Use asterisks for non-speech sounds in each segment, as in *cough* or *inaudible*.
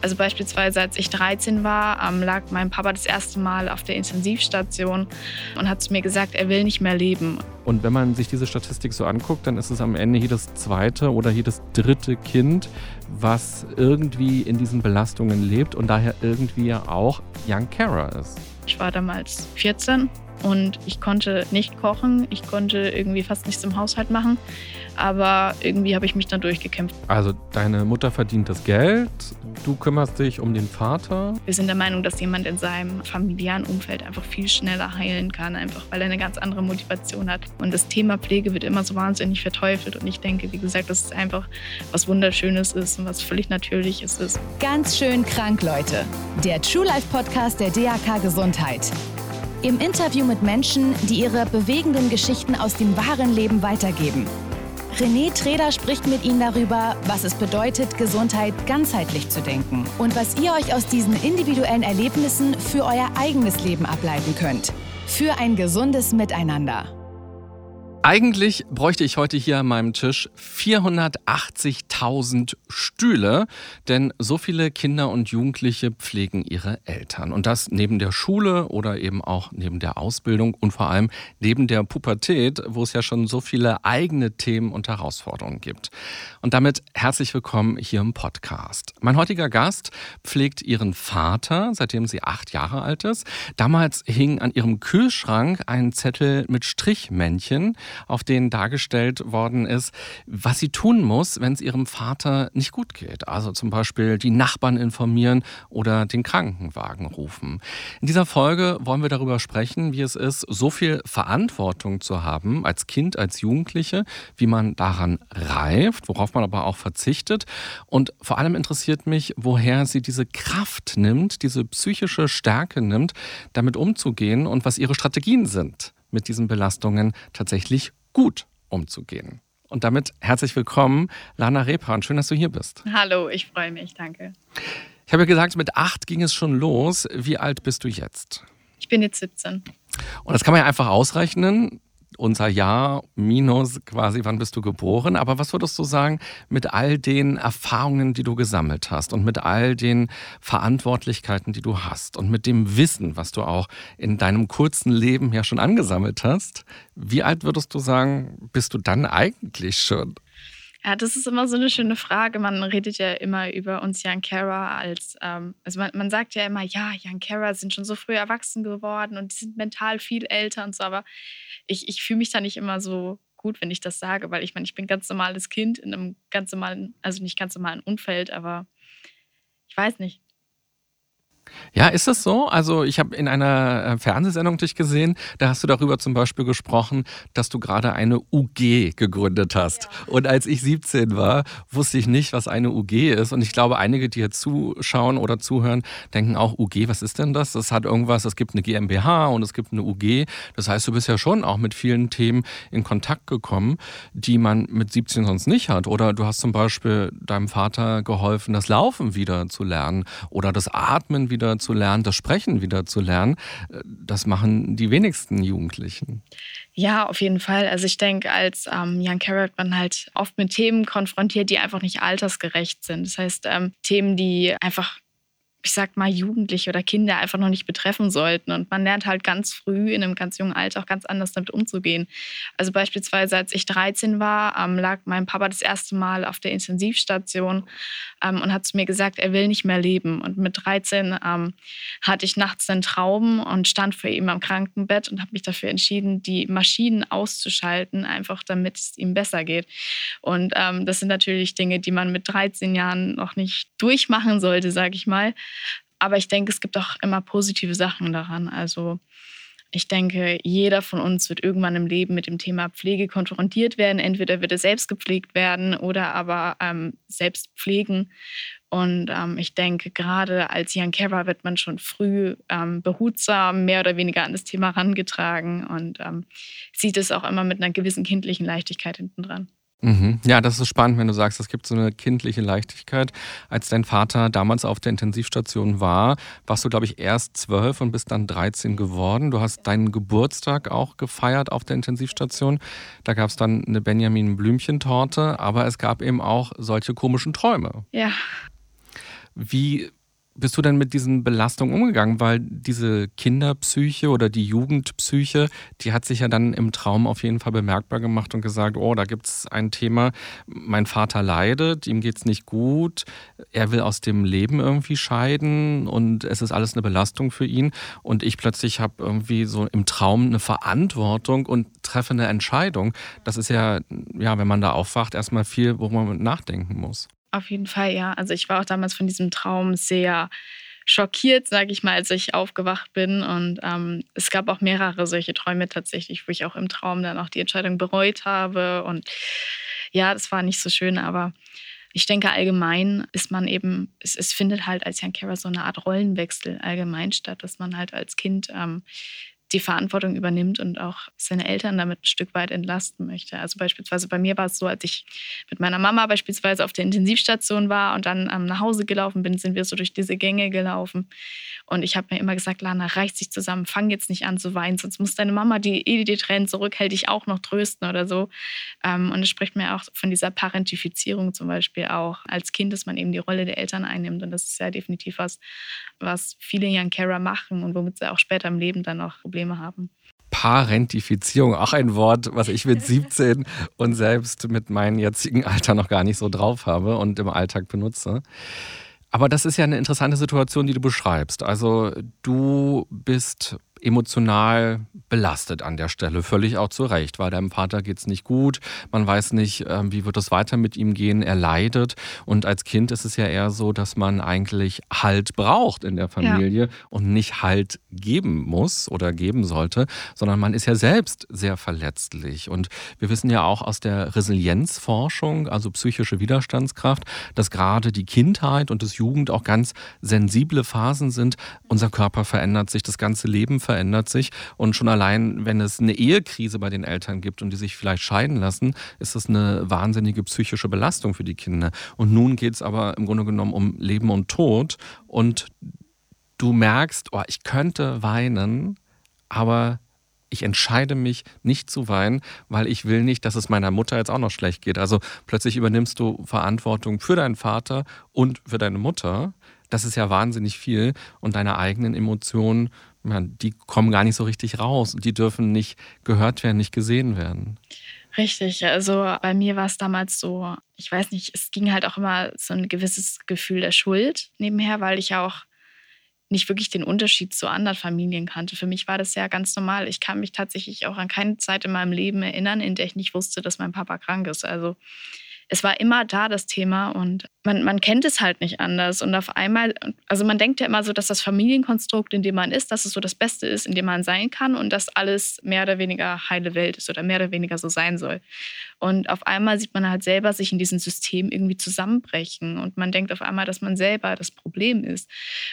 Also beispielsweise, als ich 13 war, ähm, lag mein Papa das erste Mal auf der Intensivstation und hat zu mir gesagt, er will nicht mehr leben. Und wenn man sich diese Statistik so anguckt, dann ist es am Ende jedes zweite oder jedes dritte Kind, was irgendwie in diesen Belastungen lebt und daher irgendwie ja auch Young Carer ist. Ich war damals 14 und ich konnte nicht kochen, ich konnte irgendwie fast nichts im Haushalt machen, aber irgendwie habe ich mich dann durchgekämpft. Also deine Mutter verdient das Geld, du kümmerst dich um den Vater. Wir sind der Meinung, dass jemand in seinem familiären Umfeld einfach viel schneller heilen kann, einfach weil er eine ganz andere Motivation hat. Und das Thema Pflege wird immer so wahnsinnig verteufelt und ich denke, wie gesagt, dass es einfach was Wunderschönes ist und was völlig Natürliches ist. Ganz schön krank, Leute. Der True Life Podcast der DAK Gesundheit. Im Interview mit Menschen, die ihre bewegenden Geschichten aus dem wahren Leben weitergeben. René Treder spricht mit Ihnen darüber, was es bedeutet, Gesundheit ganzheitlich zu denken und was ihr euch aus diesen individuellen Erlebnissen für euer eigenes Leben ableiten könnt. Für ein gesundes Miteinander. Eigentlich bräuchte ich heute hier an meinem Tisch 480.000 Stühle, denn so viele Kinder und Jugendliche pflegen ihre Eltern. Und das neben der Schule oder eben auch neben der Ausbildung und vor allem neben der Pubertät, wo es ja schon so viele eigene Themen und Herausforderungen gibt. Und damit herzlich willkommen hier im Podcast. Mein heutiger Gast pflegt ihren Vater, seitdem sie acht Jahre alt ist. Damals hing an ihrem Kühlschrank ein Zettel mit Strichmännchen auf denen dargestellt worden ist, was sie tun muss, wenn es ihrem Vater nicht gut geht. Also zum Beispiel die Nachbarn informieren oder den Krankenwagen rufen. In dieser Folge wollen wir darüber sprechen, wie es ist, so viel Verantwortung zu haben als Kind, als Jugendliche, wie man daran reift, worauf man aber auch verzichtet. Und vor allem interessiert mich, woher sie diese Kraft nimmt, diese psychische Stärke nimmt, damit umzugehen und was ihre Strategien sind mit diesen Belastungen tatsächlich gut umzugehen. Und damit herzlich willkommen, Lana Repran. Schön, dass du hier bist. Hallo, ich freue mich, danke. Ich habe ja gesagt, mit acht ging es schon los. Wie alt bist du jetzt? Ich bin jetzt 17. Und das kann man ja einfach ausrechnen unser Jahr minus quasi, wann bist du geboren. Aber was würdest du sagen mit all den Erfahrungen, die du gesammelt hast und mit all den Verantwortlichkeiten, die du hast und mit dem Wissen, was du auch in deinem kurzen Leben ja schon angesammelt hast? Wie alt würdest du sagen, bist du dann eigentlich schon? Ja, das ist immer so eine schöne Frage. Man redet ja immer über uns Young Carer als, ähm, also man, man, sagt ja immer, ja, Young Carer sind schon so früh erwachsen geworden und die sind mental viel älter und so, aber ich, ich fühle mich da nicht immer so gut, wenn ich das sage, weil ich meine, ich bin ganz normales Kind in einem ganz normalen, also nicht ganz normalen Umfeld, aber ich weiß nicht. Ja, ist es so? Also ich habe in einer äh, Fernsehsendung dich gesehen, da hast du darüber zum Beispiel gesprochen, dass du gerade eine UG gegründet hast. Ja. Und als ich 17 war, wusste ich nicht, was eine UG ist. Und ich glaube, einige, die hier zuschauen oder zuhören, denken auch, UG, was ist denn das? Das hat irgendwas, es gibt eine GmbH und es gibt eine UG. Das heißt, du bist ja schon auch mit vielen Themen in Kontakt gekommen, die man mit 17 sonst nicht hat. Oder du hast zum Beispiel deinem Vater geholfen, das Laufen wieder zu lernen oder das Atmen wieder wieder zu lernen, das Sprechen wieder zu lernen. Äh, das machen die wenigsten Jugendlichen. Ja, auf jeden Fall. Also ich denke, als ähm, Young Carrot man halt oft mit Themen konfrontiert, die einfach nicht altersgerecht sind. Das heißt, ähm, Themen, die einfach ich sag mal, Jugendliche oder Kinder einfach noch nicht betreffen sollten. Und man lernt halt ganz früh in einem ganz jungen Alter auch ganz anders damit umzugehen. Also beispielsweise, als ich 13 war, ähm, lag mein Papa das erste Mal auf der Intensivstation ähm, und hat zu mir gesagt, er will nicht mehr leben. Und mit 13 ähm, hatte ich nachts einen Traum und stand vor ihm am Krankenbett und habe mich dafür entschieden, die Maschinen auszuschalten, einfach damit es ihm besser geht. Und ähm, das sind natürlich Dinge, die man mit 13 Jahren noch nicht durchmachen sollte, sage ich mal. Aber ich denke, es gibt auch immer positive Sachen daran. Also ich denke, jeder von uns wird irgendwann im Leben mit dem Thema Pflege konfrontiert werden. Entweder wird er selbst gepflegt werden oder aber ähm, selbst pflegen. Und ähm, ich denke, gerade als Young Carer wird man schon früh ähm, behutsam mehr oder weniger an das Thema herangetragen und ähm, sieht es auch immer mit einer gewissen kindlichen Leichtigkeit hinten dran. Mhm. Ja, das ist spannend, wenn du sagst, es gibt so eine kindliche Leichtigkeit. Als dein Vater damals auf der Intensivstation war, warst du, glaube ich, erst zwölf und bist dann 13 geworden. Du hast deinen Geburtstag auch gefeiert auf der Intensivstation. Da gab es dann eine Benjamin Blümchentorte, aber es gab eben auch solche komischen Träume. Ja. Wie bist du denn mit diesen Belastungen umgegangen? Weil diese Kinderpsyche oder die Jugendpsyche, die hat sich ja dann im Traum auf jeden Fall bemerkbar gemacht und gesagt, oh, da gibt es ein Thema, mein Vater leidet, ihm geht es nicht gut, er will aus dem Leben irgendwie scheiden und es ist alles eine Belastung für ihn. Und ich plötzlich habe irgendwie so im Traum eine Verantwortung und treffe eine Entscheidung. Das ist ja, ja, wenn man da aufwacht, erstmal viel, wo man nachdenken muss. Auf jeden Fall, ja. Also ich war auch damals von diesem Traum sehr schockiert, sage ich mal, als ich aufgewacht bin. Und ähm, es gab auch mehrere solche Träume tatsächlich, wo ich auch im Traum dann auch die Entscheidung bereut habe. Und ja, das war nicht so schön, aber ich denke, allgemein ist man eben, es, es findet halt als Jan Kara so eine Art Rollenwechsel allgemein statt, dass man halt als Kind ähm, die Verantwortung übernimmt und auch seine Eltern damit ein Stück weit entlasten möchte. Also beispielsweise bei mir war es so, als ich mit meiner Mama beispielsweise auf der Intensivstation war und dann ähm, nach Hause gelaufen bin, sind wir so durch diese Gänge gelaufen. Und ich habe mir immer gesagt, Lana, reiß dich zusammen, fang jetzt nicht an zu weinen, sonst muss deine Mama, die eh die Tränen zurückhält, dich auch noch trösten oder so. Ähm, und es spricht mir auch von dieser Parentifizierung zum Beispiel auch als Kind, dass man eben die Rolle der Eltern einnimmt. Und das ist ja definitiv was, was viele Young Carer machen und womit sie auch später im Leben dann auch Probleme haben. Parentifizierung, auch ein Wort, was ich mit *laughs* 17 und selbst mit meinem jetzigen Alter noch gar nicht so drauf habe und im Alltag benutze. Aber das ist ja eine interessante Situation, die du beschreibst. Also du bist emotional belastet an der Stelle, völlig auch zu Recht, weil deinem Vater geht es nicht gut, man weiß nicht, ähm, wie wird es weiter mit ihm gehen, er leidet. Und als Kind ist es ja eher so, dass man eigentlich Halt braucht in der Familie ja. und nicht Halt geben muss oder geben sollte, sondern man ist ja selbst sehr verletzlich. Und wir wissen ja auch aus der Resilienzforschung, also psychische Widerstandskraft, dass gerade die Kindheit und das Jugend auch ganz sensible Phasen sind. Unser Körper verändert sich, das ganze Leben verändert sich und schon allein, wenn es eine Ehekrise bei den Eltern gibt und die sich vielleicht scheiden lassen, ist das eine wahnsinnige psychische Belastung für die Kinder. Und nun geht es aber im Grunde genommen um Leben und Tod und du merkst, oh, ich könnte weinen, aber ich entscheide mich nicht zu weinen, weil ich will nicht, dass es meiner Mutter jetzt auch noch schlecht geht. Also plötzlich übernimmst du Verantwortung für deinen Vater und für deine Mutter. Das ist ja wahnsinnig viel und deine eigenen Emotionen die kommen gar nicht so richtig raus und die dürfen nicht gehört werden, nicht gesehen werden. Richtig, also bei mir war es damals so, ich weiß nicht, es ging halt auch immer so ein gewisses Gefühl der Schuld nebenher, weil ich ja auch nicht wirklich den Unterschied zu anderen Familien kannte. Für mich war das ja ganz normal. Ich kann mich tatsächlich auch an keine Zeit in meinem Leben erinnern, in der ich nicht wusste, dass mein Papa krank ist. Also es war immer da, das Thema. Und man, man kennt es halt nicht anders. Und auf einmal, also man denkt ja immer so, dass das Familienkonstrukt, in dem man ist, dass es so das Beste ist, in dem man sein kann und dass alles mehr oder weniger heile Welt ist oder mehr oder weniger so sein soll. Und auf einmal sieht man halt selber sich in diesem System irgendwie zusammenbrechen und man denkt auf einmal, dass man selber das Problem ist.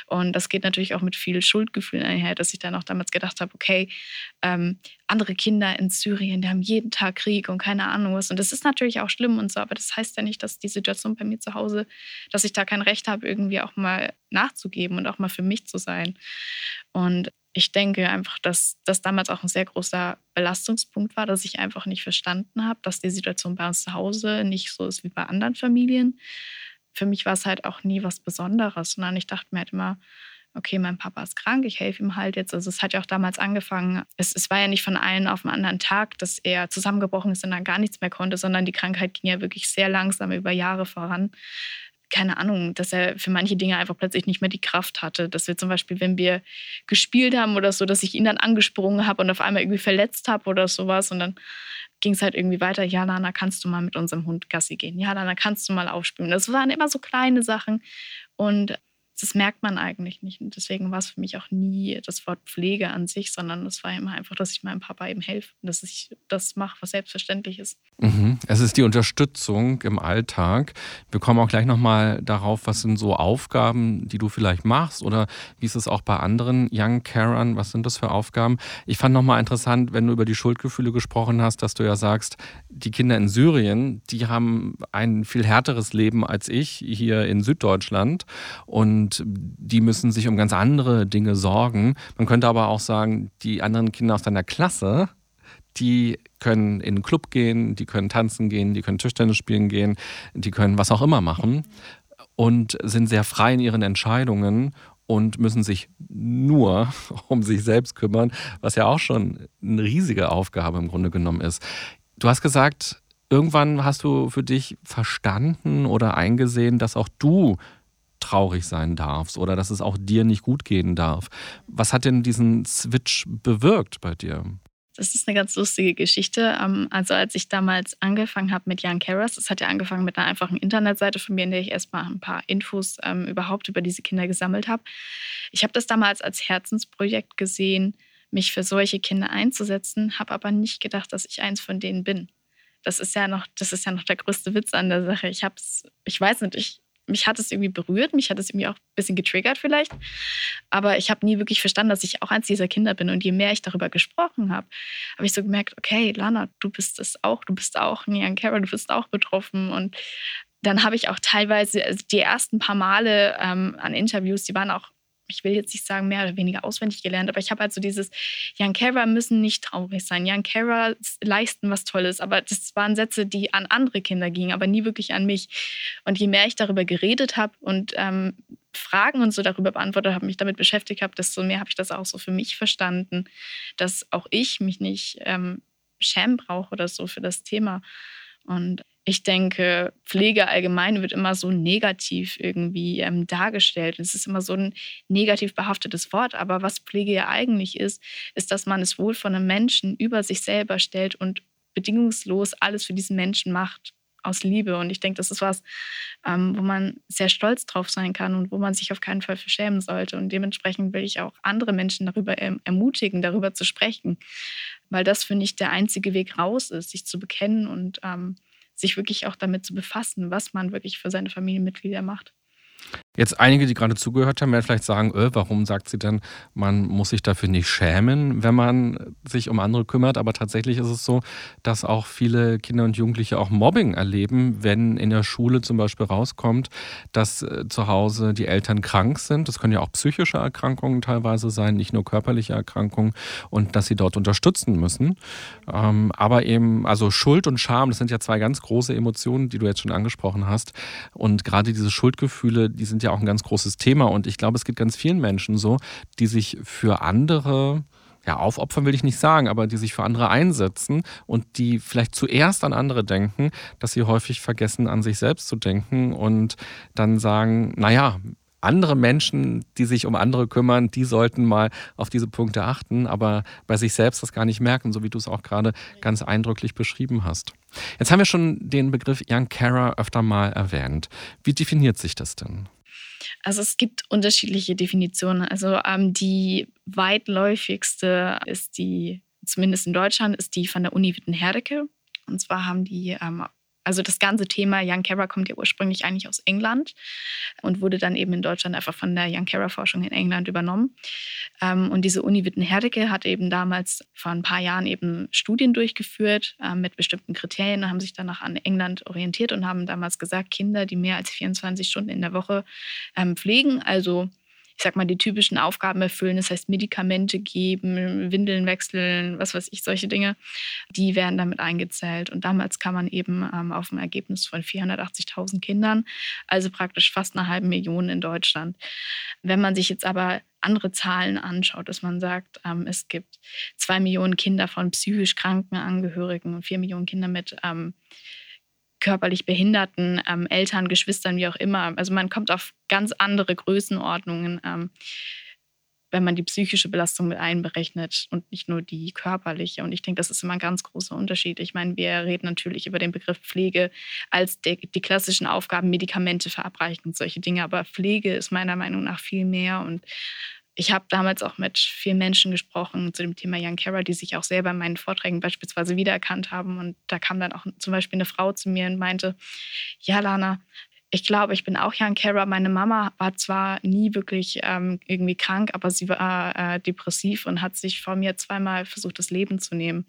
Und das geht natürlich auch mit viel Schuldgefühlen einher, dass ich dann auch damals gedacht habe, okay, ähm, andere Kinder in Syrien, die haben jeden Tag Krieg und keine Ahnung was. Und das ist natürlich auch schlimm und so, aber das heißt ja nicht, dass die Situation bei mir zu Hause, dass ich da kein Recht habe, irgendwie auch mal nachzugeben und auch mal für mich zu sein. Und ich denke einfach, dass das damals auch ein sehr großer Belastungspunkt war, dass ich einfach nicht verstanden habe, dass die Situation bei uns zu Hause nicht so ist wie bei anderen Familien. Für mich war es halt auch nie was Besonderes, sondern ich dachte mir halt immer, okay, mein Papa ist krank, ich helfe ihm halt jetzt. Also es hat ja auch damals angefangen, es, es war ja nicht von einem auf den anderen Tag, dass er zusammengebrochen ist und dann gar nichts mehr konnte, sondern die Krankheit ging ja wirklich sehr langsam über Jahre voran keine Ahnung, dass er für manche Dinge einfach plötzlich nicht mehr die Kraft hatte. Dass wir zum Beispiel, wenn wir gespielt haben oder so, dass ich ihn dann angesprungen habe und auf einmal irgendwie verletzt habe oder sowas. Und dann ging es halt irgendwie weiter. Ja, Lana, kannst du mal mit unserem Hund Gassi gehen? Ja, Lana, kannst du mal aufspielen? Das waren immer so kleine Sachen. Und das merkt man eigentlich nicht. Und deswegen war es für mich auch nie das Wort Pflege an sich, sondern es war immer einfach, dass ich meinem Papa eben helfe und dass ich das mache, was selbstverständlich ist. Mhm. Es ist die Unterstützung im Alltag. Wir kommen auch gleich nochmal darauf, was sind so Aufgaben, die du vielleicht machst oder wie ist es auch bei anderen Young Carern? Was sind das für Aufgaben? Ich fand nochmal interessant, wenn du über die Schuldgefühle gesprochen hast, dass du ja sagst, die Kinder in Syrien, die haben ein viel härteres Leben als ich hier in Süddeutschland und die müssen sich um ganz andere Dinge sorgen. Man könnte aber auch sagen, die anderen Kinder aus deiner Klasse, die können in den Club gehen, die können tanzen gehen, die können Tischtennis spielen gehen, die können was auch immer machen. und sind sehr frei in ihren Entscheidungen und müssen sich nur *laughs* um sich selbst kümmern, was ja auch schon eine riesige Aufgabe im Grunde genommen ist. Du hast gesagt, irgendwann hast du für dich verstanden oder eingesehen, dass auch du traurig sein darfst oder dass es auch dir nicht gut gehen darf. Was hat denn diesen Switch bewirkt bei dir? Das ist eine ganz lustige Geschichte. Ähm, also als ich damals angefangen habe mit Jan Karras, das hat ja angefangen mit einer einfachen Internetseite von mir, in der ich erstmal ein paar Infos ähm, überhaupt über diese Kinder gesammelt habe. Ich habe das damals als Herzensprojekt gesehen, mich für solche Kinder einzusetzen, habe aber nicht gedacht, dass ich eins von denen bin. Das ist ja noch, das ist ja noch der größte Witz an der Sache. Ich habe es, ich weiß nicht, ich mich hat es irgendwie berührt, mich hat es irgendwie auch ein bisschen getriggert vielleicht. Aber ich habe nie wirklich verstanden, dass ich auch eins dieser Kinder bin. Und je mehr ich darüber gesprochen habe, habe ich so gemerkt, okay, Lana, du bist es auch, du bist auch Nian Kara, du bist auch betroffen. Und dann habe ich auch teilweise also die ersten paar Male ähm, an Interviews, die waren auch ich will jetzt nicht sagen, mehr oder weniger auswendig gelernt, aber ich habe halt so dieses, Young Kara müssen nicht traurig sein, Young Kara leisten was Tolles, aber das waren Sätze, die an andere Kinder gingen, aber nie wirklich an mich. Und je mehr ich darüber geredet habe und ähm, Fragen und so darüber beantwortet habe, mich damit beschäftigt habe, desto mehr habe ich das auch so für mich verstanden, dass auch ich mich nicht ähm, schämen brauche oder so für das Thema. Und ich denke, Pflege allgemein wird immer so negativ irgendwie ähm, dargestellt. Es ist immer so ein negativ behaftetes Wort. Aber was Pflege ja eigentlich ist, ist, dass man das Wohl von einem Menschen über sich selber stellt und bedingungslos alles für diesen Menschen macht aus Liebe. Und ich denke, das ist was, ähm, wo man sehr stolz drauf sein kann und wo man sich auf keinen Fall verschämen sollte. Und dementsprechend will ich auch andere Menschen darüber erm-, ermutigen, darüber zu sprechen, weil das für mich der einzige Weg raus ist, sich zu bekennen und ähm, sich wirklich auch damit zu befassen, was man wirklich für seine Familienmitglieder macht. Jetzt einige, die gerade zugehört haben, werden vielleicht sagen, öh, warum sagt sie denn, man muss sich dafür nicht schämen, wenn man sich um andere kümmert. Aber tatsächlich ist es so, dass auch viele Kinder und Jugendliche auch Mobbing erleben, wenn in der Schule zum Beispiel rauskommt, dass äh, zu Hause die Eltern krank sind. Das können ja auch psychische Erkrankungen teilweise sein, nicht nur körperliche Erkrankungen und dass sie dort unterstützen müssen. Ähm, aber eben, also Schuld und Scham, das sind ja zwei ganz große Emotionen, die du jetzt schon angesprochen hast. Und gerade diese Schuldgefühle, die sind ja auch ein ganz großes Thema. Und ich glaube, es geht ganz vielen Menschen so, die sich für andere ja, aufopfern will ich nicht sagen, aber die sich für andere einsetzen und die vielleicht zuerst an andere denken, dass sie häufig vergessen, an sich selbst zu denken und dann sagen, naja, andere Menschen, die sich um andere kümmern, die sollten mal auf diese Punkte achten, aber bei sich selbst das gar nicht merken, so wie du es auch gerade ganz eindrücklich beschrieben hast. Jetzt haben wir schon den Begriff Young Carer öfter mal erwähnt. Wie definiert sich das denn? Also es gibt unterschiedliche Definitionen. Also ähm, die weitläufigste ist die, zumindest in Deutschland, ist die von der Uni Wittenherdecke. Und zwar haben die ähm, also das ganze Thema Young Carer kommt ja ursprünglich eigentlich aus England und wurde dann eben in Deutschland einfach von der Young Carer Forschung in England übernommen. Ähm, und diese Uni Witten-Herdecke hat eben damals vor ein paar Jahren eben Studien durchgeführt äh, mit bestimmten Kriterien haben sich danach an England orientiert und haben damals gesagt, Kinder, die mehr als 24 Stunden in der Woche ähm, pflegen, also ich sag mal, die typischen Aufgaben erfüllen. Das heißt, Medikamente geben, Windeln wechseln, was weiß ich, solche Dinge, die werden damit eingezählt. Und damals kam man eben ähm, auf ein Ergebnis von 480.000 Kindern, also praktisch fast eine halbe Million in Deutschland. Wenn man sich jetzt aber andere Zahlen anschaut, dass man sagt, ähm, es gibt zwei Millionen Kinder von psychisch kranken Angehörigen und vier Millionen Kinder mit ähm, körperlich behinderten ähm, Eltern, Geschwistern, wie auch immer. Also man kommt auf ganz andere Größenordnungen, ähm, wenn man die psychische Belastung mit einberechnet und nicht nur die körperliche. Und ich denke, das ist immer ein ganz großer Unterschied. Ich meine, wir reden natürlich über den Begriff Pflege als die, die klassischen Aufgaben, Medikamente verabreichen und solche Dinge. Aber Pflege ist meiner Meinung nach viel mehr und ich habe damals auch mit vielen Menschen gesprochen zu dem Thema Young Carer, die sich auch selber in meinen Vorträgen beispielsweise wiedererkannt haben. Und da kam dann auch zum Beispiel eine Frau zu mir und meinte, ja, Lana, ich glaube, ich bin auch Young Carer. Meine Mama war zwar nie wirklich ähm, irgendwie krank, aber sie war äh, depressiv und hat sich vor mir zweimal versucht, das Leben zu nehmen.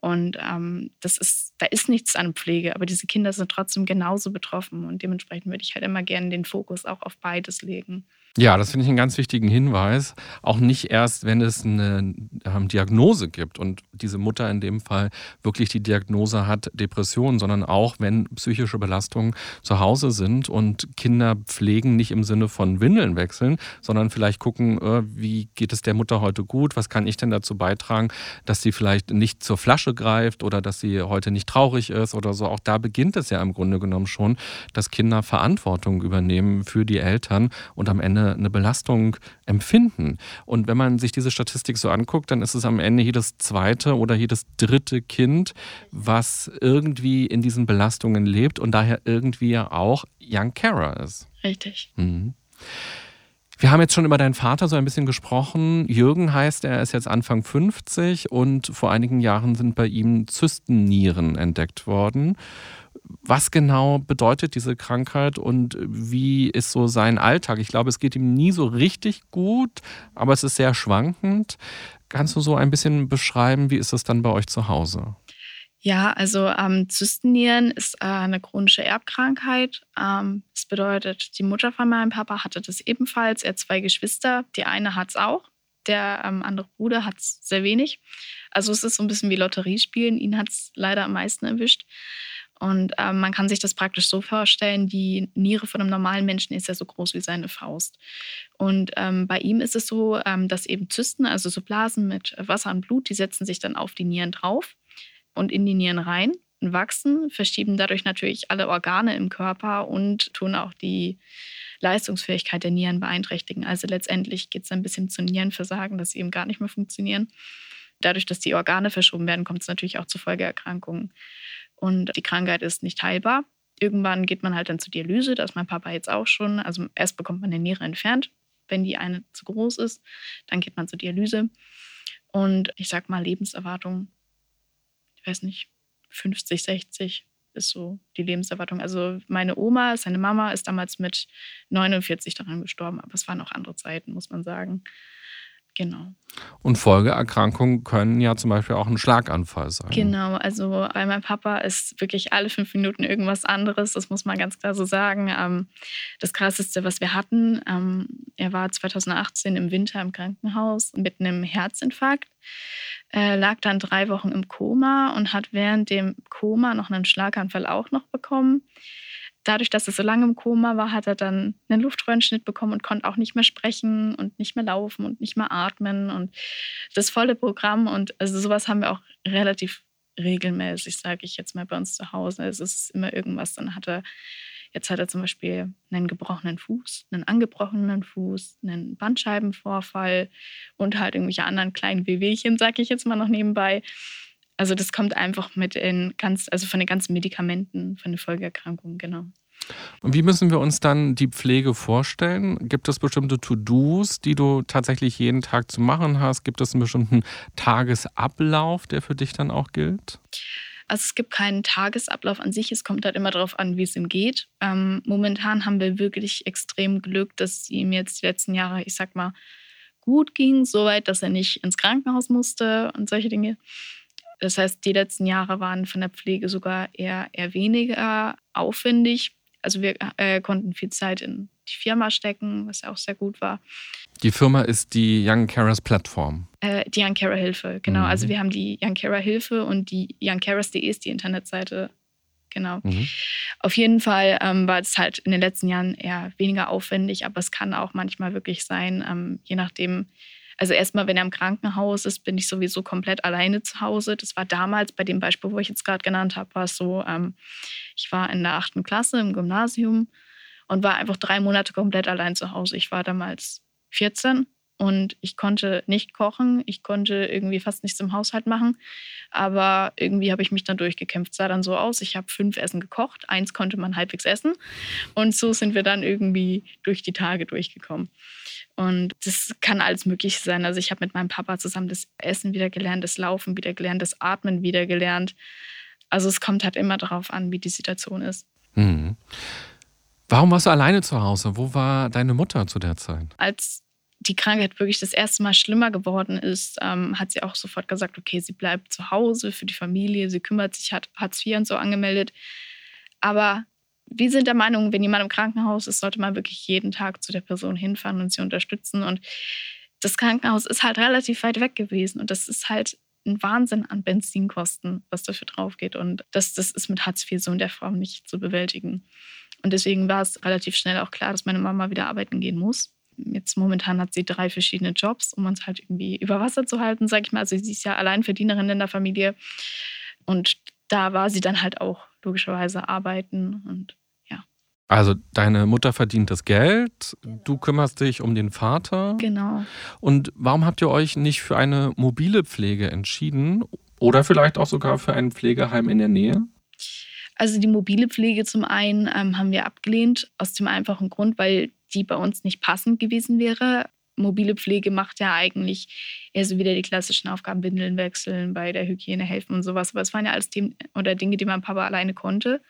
Und ähm, das ist, da ist nichts an Pflege, aber diese Kinder sind trotzdem genauso betroffen. Und dementsprechend würde ich halt immer gerne den Fokus auch auf beides legen. Ja, das finde ich einen ganz wichtigen Hinweis. Auch nicht erst, wenn es eine ähm, Diagnose gibt und diese Mutter in dem Fall wirklich die Diagnose hat, Depression, sondern auch, wenn psychische Belastungen zu Hause sind und Kinder pflegen, nicht im Sinne von Windeln wechseln, sondern vielleicht gucken, äh, wie geht es der Mutter heute gut, was kann ich denn dazu beitragen, dass sie vielleicht nicht zur Flasche greift oder dass sie heute nicht traurig ist oder so. Auch da beginnt es ja im Grunde genommen schon, dass Kinder Verantwortung übernehmen für die Eltern und am Ende eine Belastung empfinden. Und wenn man sich diese Statistik so anguckt, dann ist es am Ende jedes zweite oder jedes dritte Kind, was irgendwie in diesen Belastungen lebt und daher irgendwie ja auch Young Carer ist. Richtig. Mhm. Wir haben jetzt schon über deinen Vater so ein bisschen gesprochen. Jürgen heißt er, ist jetzt Anfang 50 und vor einigen Jahren sind bei ihm Zystennieren entdeckt worden. Was genau bedeutet diese Krankheit und wie ist so sein Alltag? Ich glaube, es geht ihm nie so richtig gut, aber es ist sehr schwankend. Kannst du so ein bisschen beschreiben, wie ist das dann bei euch zu Hause? Ja, also ähm, Zystennieren ist äh, eine chronische Erbkrankheit. Ähm, das bedeutet, die Mutter von meinem Papa hatte das ebenfalls. Er hat zwei Geschwister. Die eine hat es auch, der ähm, andere Bruder hat es sehr wenig. Also es ist so ein bisschen wie Lotteriespielen. Ihn hat es leider am meisten erwischt. Und ähm, man kann sich das praktisch so vorstellen, die Niere von einem normalen Menschen ist ja so groß wie seine Faust. Und ähm, bei ihm ist es so, ähm, dass eben Zysten, also so Blasen mit Wasser und Blut, die setzen sich dann auf die Nieren drauf und in die Nieren rein, wachsen, verschieben dadurch natürlich alle Organe im Körper und tun auch die Leistungsfähigkeit der Nieren beeinträchtigen. Also letztendlich geht es ein bisschen zu Nierenversagen, dass sie eben gar nicht mehr funktionieren. Dadurch, dass die Organe verschoben werden, kommt es natürlich auch zu Folgeerkrankungen. Und die Krankheit ist nicht heilbar. Irgendwann geht man halt dann zur Dialyse, da ist mein Papa jetzt auch schon. Also erst bekommt man eine Niere entfernt, wenn die eine zu groß ist. Dann geht man zur Dialyse. Und ich sag mal, Lebenserwartung, ich weiß nicht, 50, 60 ist so die Lebenserwartung. Also meine Oma, seine Mama, ist damals mit 49 daran gestorben, aber es waren auch andere Zeiten, muss man sagen. Genau. Und Folgeerkrankungen können ja zum Beispiel auch ein Schlaganfall sein. Genau, also bei meinem Papa ist wirklich alle fünf Minuten irgendwas anderes, das muss man ganz klar so sagen. Ähm, das Krasseste, was wir hatten, ähm, er war 2018 im Winter im Krankenhaus mit einem Herzinfarkt, lag dann drei Wochen im Koma und hat während dem Koma noch einen Schlaganfall auch noch bekommen dadurch, dass er so lange im Koma war, hat er dann einen Luftröhrenschnitt bekommen und konnte auch nicht mehr sprechen und nicht mehr laufen und nicht mehr atmen und das volle Programm. Und also sowas haben wir auch relativ regelmäßig, sage ich jetzt mal bei uns zu Hause. Es ist immer irgendwas. Dann hat er, jetzt hat er zum Beispiel einen gebrochenen Fuß, einen angebrochenen Fuß, einen Bandscheibenvorfall und halt irgendwelche anderen kleinen Wehwehchen, sage ich jetzt mal noch nebenbei. Also das kommt einfach mit den ganz, also von den ganzen Medikamenten, von den Folgeerkrankungen, genau. Und wie müssen wir uns dann die Pflege vorstellen? Gibt es bestimmte To-Dos, die du tatsächlich jeden Tag zu machen hast? Gibt es einen bestimmten Tagesablauf, der für dich dann auch gilt? Also es gibt keinen Tagesablauf an sich. Es kommt halt immer darauf an, wie es ihm geht. Ähm, momentan haben wir wirklich extrem Glück, dass ihm jetzt die letzten Jahre, ich sag mal, gut ging, soweit, dass er nicht ins Krankenhaus musste und solche Dinge. Das heißt, die letzten Jahre waren von der Pflege sogar eher, eher weniger aufwendig. Also wir äh, konnten viel Zeit in die Firma stecken, was ja auch sehr gut war. Die Firma ist die Young Carers Plattform. Äh, die Young Carer Hilfe, genau. Mhm. Also wir haben die Young Carer Hilfe und die youngcarers.de ist die Internetseite. Genau. Mhm. Auf jeden Fall ähm, war es halt in den letzten Jahren eher weniger aufwendig, aber es kann auch manchmal wirklich sein, ähm, je nachdem, also erstmal, wenn er im Krankenhaus ist, bin ich sowieso komplett alleine zu Hause. Das war damals bei dem Beispiel, wo ich jetzt gerade genannt habe, war es so, ähm, ich war in der achten Klasse im Gymnasium und war einfach drei Monate komplett allein zu Hause. Ich war damals 14 und ich konnte nicht kochen, ich konnte irgendwie fast nichts im Haushalt machen, aber irgendwie habe ich mich dann durchgekämpft. Sah dann so aus, ich habe fünf Essen gekocht, eins konnte man halbwegs essen und so sind wir dann irgendwie durch die Tage durchgekommen. Und das kann alles Mögliche sein. Also ich habe mit meinem Papa zusammen das Essen wieder gelernt, das Laufen wieder gelernt, das Atmen wieder gelernt. Also es kommt halt immer darauf an, wie die Situation ist. Mhm. Warum warst du alleine zu Hause? Wo war deine Mutter zu der Zeit? Als die Krankheit wirklich das erste Mal schlimmer geworden ist, ähm, hat sie auch sofort gesagt, okay, sie bleibt zu Hause für die Familie, sie kümmert sich, hat Hartz IV und so angemeldet. Aber wir sind der Meinung, wenn jemand im Krankenhaus ist, sollte man wirklich jeden Tag zu der Person hinfahren und sie unterstützen. Und das Krankenhaus ist halt relativ weit weg gewesen. Und das ist halt ein Wahnsinn an Benzinkosten, was dafür drauf geht. Und das, das ist mit Hartz IV so in der Form nicht zu bewältigen. Und deswegen war es relativ schnell auch klar, dass meine Mama wieder arbeiten gehen muss. Jetzt momentan hat sie drei verschiedene Jobs, um uns halt irgendwie über Wasser zu halten, sag ich mal. Also sie ist ja Alleinverdienerin in der Familie. Und da war sie dann halt auch logischerweise arbeiten und ja. Also deine Mutter verdient das Geld, genau. du kümmerst dich um den Vater. Genau. Und warum habt ihr euch nicht für eine mobile Pflege entschieden oder vielleicht auch sogar für ein Pflegeheim in der Nähe? Also die mobile Pflege zum einen ähm, haben wir abgelehnt, aus dem einfachen Grund, weil die bei uns nicht passend gewesen wäre mobile Pflege macht ja eigentlich eher so wieder die klassischen Aufgaben, Windeln wechseln, bei der Hygiene helfen und sowas. Aber es waren ja alles Themen oder Dinge, die mein Papa alleine konnte.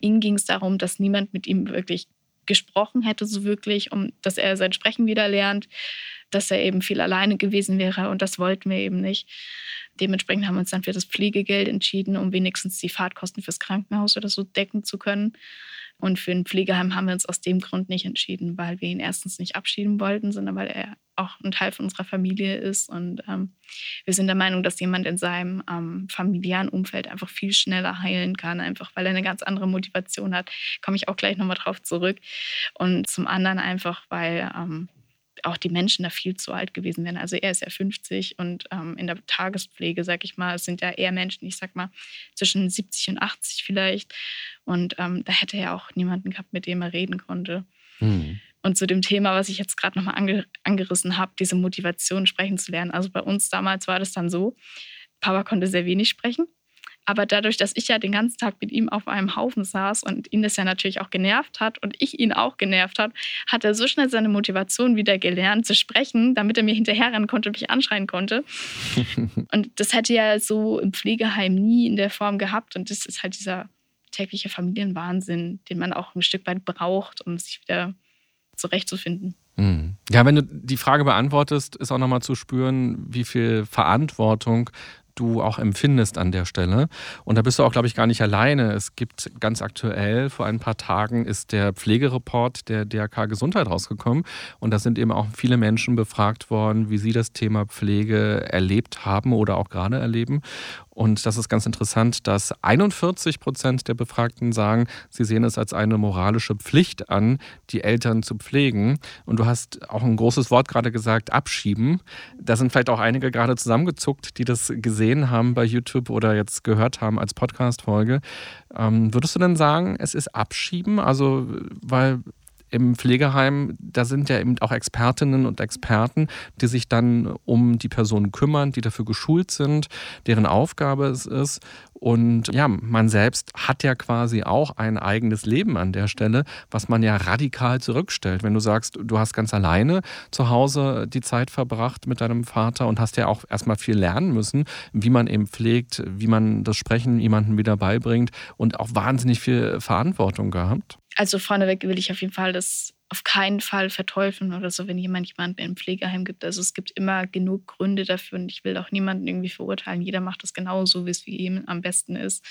Ihnen ging es darum, dass niemand mit ihm wirklich gesprochen hätte, so wirklich, um dass er sein Sprechen wieder lernt, dass er eben viel alleine gewesen wäre und das wollten wir eben nicht. Dementsprechend haben wir uns dann für das Pflegegeld entschieden, um wenigstens die Fahrtkosten fürs Krankenhaus oder so decken zu können. Und für ein Pflegeheim haben wir uns aus dem Grund nicht entschieden, weil wir ihn erstens nicht abschieben wollten, sondern weil er auch ein Teil von unserer Familie ist. Und ähm, wir sind der Meinung, dass jemand in seinem ähm, familiären Umfeld einfach viel schneller heilen kann, einfach weil er eine ganz andere Motivation hat. Komme ich auch gleich nochmal drauf zurück. Und zum anderen einfach, weil ähm, auch die Menschen da viel zu alt gewesen wären. Also er ist ja 50 und ähm, in der Tagespflege, sag ich mal, sind ja eher Menschen, ich sag mal, zwischen 70 und 80 vielleicht. Und ähm, da hätte er auch niemanden gehabt, mit dem er reden konnte. Mhm. Und zu dem Thema, was ich jetzt gerade nochmal ange angerissen habe, diese Motivation sprechen zu lernen. Also bei uns damals war das dann so, Papa konnte sehr wenig sprechen. Aber dadurch, dass ich ja den ganzen Tag mit ihm auf einem Haufen saß und ihn das ja natürlich auch genervt hat und ich ihn auch genervt hat, hat er so schnell seine Motivation wieder gelernt zu sprechen, damit er mir hinterherrennen konnte und mich anschreien konnte. *laughs* und das hätte er so im Pflegeheim nie in der Form gehabt. Und das ist halt dieser tägliche Familienwahnsinn, den man auch ein Stück weit braucht, um sich wieder zurechtzufinden. Hm. Ja, wenn du die Frage beantwortest, ist auch nochmal zu spüren, wie viel Verantwortung du auch empfindest an der Stelle. Und da bist du auch, glaube ich, gar nicht alleine. Es gibt ganz aktuell, vor ein paar Tagen ist der Pflegereport der DRK Gesundheit rausgekommen. Und da sind eben auch viele Menschen befragt worden, wie sie das Thema Pflege erlebt haben oder auch gerade erleben. Und das ist ganz interessant, dass 41 Prozent der Befragten sagen, sie sehen es als eine moralische Pflicht an, die Eltern zu pflegen. Und du hast auch ein großes Wort gerade gesagt, abschieben. Da sind vielleicht auch einige gerade zusammengezuckt, die das gesehen haben bei YouTube oder jetzt gehört haben als Podcast-Folge. Ähm, würdest du denn sagen, es ist abschieben? Also, weil im Pflegeheim, da sind ja eben auch Expertinnen und Experten, die sich dann um die Person kümmern, die dafür geschult sind, deren Aufgabe es ist. Und ja, man selbst hat ja quasi auch ein eigenes Leben an der Stelle, was man ja radikal zurückstellt. Wenn du sagst, du hast ganz alleine zu Hause die Zeit verbracht mit deinem Vater und hast ja auch erstmal viel lernen müssen, wie man eben pflegt, wie man das Sprechen jemandem wieder beibringt und auch wahnsinnig viel Verantwortung gehabt. Also vorneweg will ich auf jeden Fall das auf keinen Fall verteufeln oder so, wenn jemand jemanden im Pflegeheim gibt. Also es gibt immer genug Gründe dafür und ich will auch niemanden irgendwie verurteilen. Jeder macht das genauso, wie es für ihn am besten ist.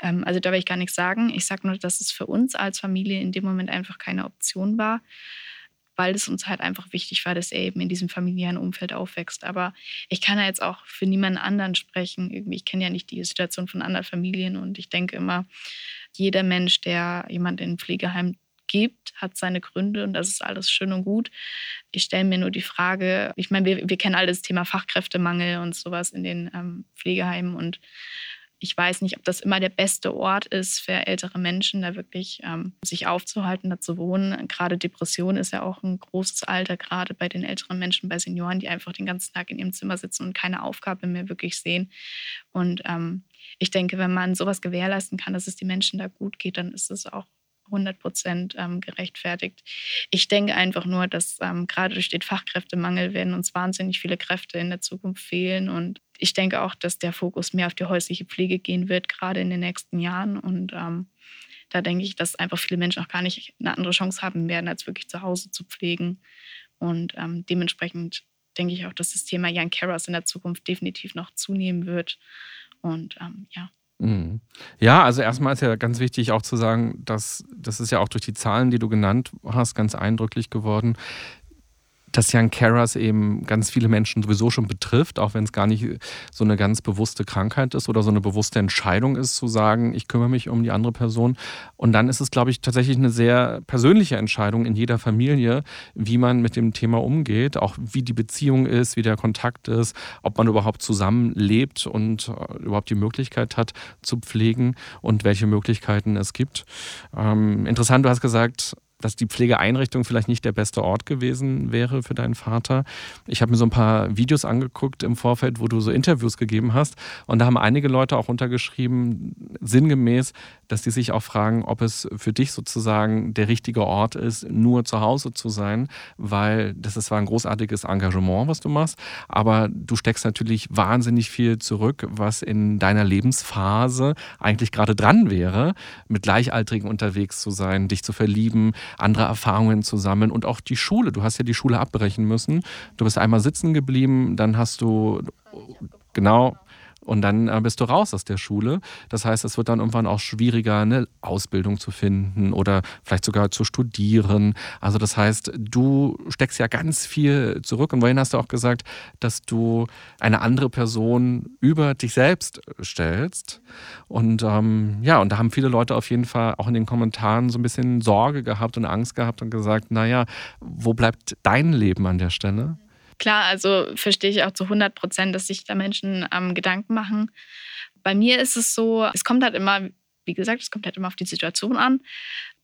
Ähm, also da will ich gar nichts sagen. Ich sage nur, dass es für uns als Familie in dem Moment einfach keine Option war, weil es uns halt einfach wichtig war, dass er eben in diesem familiären Umfeld aufwächst. Aber ich kann ja jetzt auch für niemanden anderen sprechen. Irgendwie, ich kenne ja nicht die Situation von anderen Familien und ich denke immer, jeder Mensch, der jemand in ein Pflegeheim gibt, hat seine Gründe und das ist alles schön und gut. Ich stelle mir nur die Frage, ich meine, wir, wir kennen alle das Thema Fachkräftemangel und sowas in den ähm, Pflegeheimen und ich weiß nicht, ob das immer der beste Ort ist für ältere Menschen, da wirklich ähm, sich aufzuhalten, da zu wohnen. Gerade Depression ist ja auch ein großes Alter, gerade bei den älteren Menschen, bei Senioren, die einfach den ganzen Tag in ihrem Zimmer sitzen und keine Aufgabe mehr wirklich sehen. Und ähm, ich denke, wenn man sowas gewährleisten kann, dass es den Menschen da gut geht, dann ist es auch 100 Prozent ähm, gerechtfertigt. Ich denke einfach nur, dass ähm, gerade durch den Fachkräftemangel werden uns wahnsinnig viele Kräfte in der Zukunft fehlen. Und ich denke auch, dass der Fokus mehr auf die häusliche Pflege gehen wird, gerade in den nächsten Jahren. Und ähm, da denke ich, dass einfach viele Menschen auch gar nicht eine andere Chance haben werden, als wirklich zu Hause zu pflegen. Und ähm, dementsprechend denke ich auch, dass das Thema Young Carers in der Zukunft definitiv noch zunehmen wird. Und ähm, ja. Mhm. Ja, also erstmal ist ja ganz wichtig auch zu sagen, dass das ist ja auch durch die Zahlen, die du genannt hast, ganz eindrücklich geworden, dass Young Carers eben ganz viele Menschen sowieso schon betrifft, auch wenn es gar nicht so eine ganz bewusste Krankheit ist oder so eine bewusste Entscheidung ist, zu sagen, ich kümmere mich um die andere Person. Und dann ist es, glaube ich, tatsächlich eine sehr persönliche Entscheidung in jeder Familie, wie man mit dem Thema umgeht, auch wie die Beziehung ist, wie der Kontakt ist, ob man überhaupt zusammenlebt und äh, überhaupt die Möglichkeit hat zu pflegen und welche Möglichkeiten es gibt. Ähm, interessant, du hast gesagt, dass die Pflegeeinrichtung vielleicht nicht der beste Ort gewesen wäre für deinen Vater. Ich habe mir so ein paar Videos angeguckt im Vorfeld, wo du so Interviews gegeben hast. Und da haben einige Leute auch untergeschrieben, sinngemäß, dass sie sich auch fragen, ob es für dich sozusagen der richtige Ort ist, nur zu Hause zu sein, weil das ist zwar ein großartiges Engagement, was du machst, aber du steckst natürlich wahnsinnig viel zurück, was in deiner Lebensphase eigentlich gerade dran wäre, mit Gleichaltrigen unterwegs zu sein, dich zu verlieben, andere Erfahrungen zu sammeln und auch die Schule. Du hast ja die Schule abbrechen müssen. Du bist einmal sitzen geblieben, dann hast du genau und dann äh, bist du raus aus der Schule. Das heißt, es wird dann irgendwann auch schwieriger, eine Ausbildung zu finden oder vielleicht sogar zu studieren. Also das heißt, du steckst ja ganz viel zurück. Und vorhin hast du auch gesagt, dass du eine andere Person über dich selbst stellst. Und ähm, ja, und da haben viele Leute auf jeden Fall auch in den Kommentaren so ein bisschen Sorge gehabt und Angst gehabt und gesagt, naja, wo bleibt dein Leben an der Stelle? Klar, also verstehe ich auch zu 100 Prozent, dass sich da Menschen ähm, Gedanken machen. Bei mir ist es so, es kommt halt immer, wie gesagt, es kommt halt immer auf die Situation an.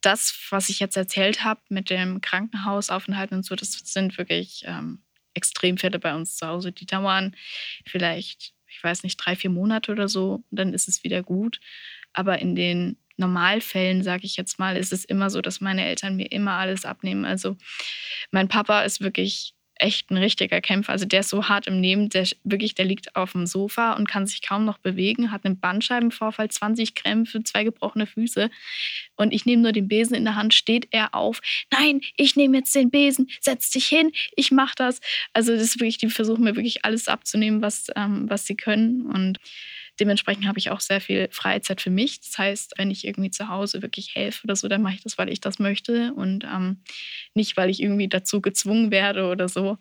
Das, was ich jetzt erzählt habe mit dem Krankenhausaufenthalt und so, das sind wirklich ähm, Extremfälle bei uns zu Hause. Die dauern vielleicht, ich weiß nicht, drei, vier Monate oder so, dann ist es wieder gut. Aber in den Normalfällen, sage ich jetzt mal, ist es immer so, dass meine Eltern mir immer alles abnehmen. Also mein Papa ist wirklich echt ein richtiger Kämpfer. Also der ist so hart im Nehmen, der wirklich, der liegt auf dem Sofa und kann sich kaum noch bewegen, hat einen Bandscheibenvorfall, 20 Krämpfe, zwei gebrochene Füße. Und ich nehme nur den Besen in der Hand, steht er auf. Nein, ich nehme jetzt den Besen, setz dich hin, ich mache das. Also das ist wirklich, die versuchen mir wirklich alles abzunehmen, was, ähm, was sie können. Und Dementsprechend habe ich auch sehr viel Freizeit für mich. Das heißt, wenn ich irgendwie zu Hause wirklich helfe oder so, dann mache ich das, weil ich das möchte und ähm, nicht, weil ich irgendwie dazu gezwungen werde oder so.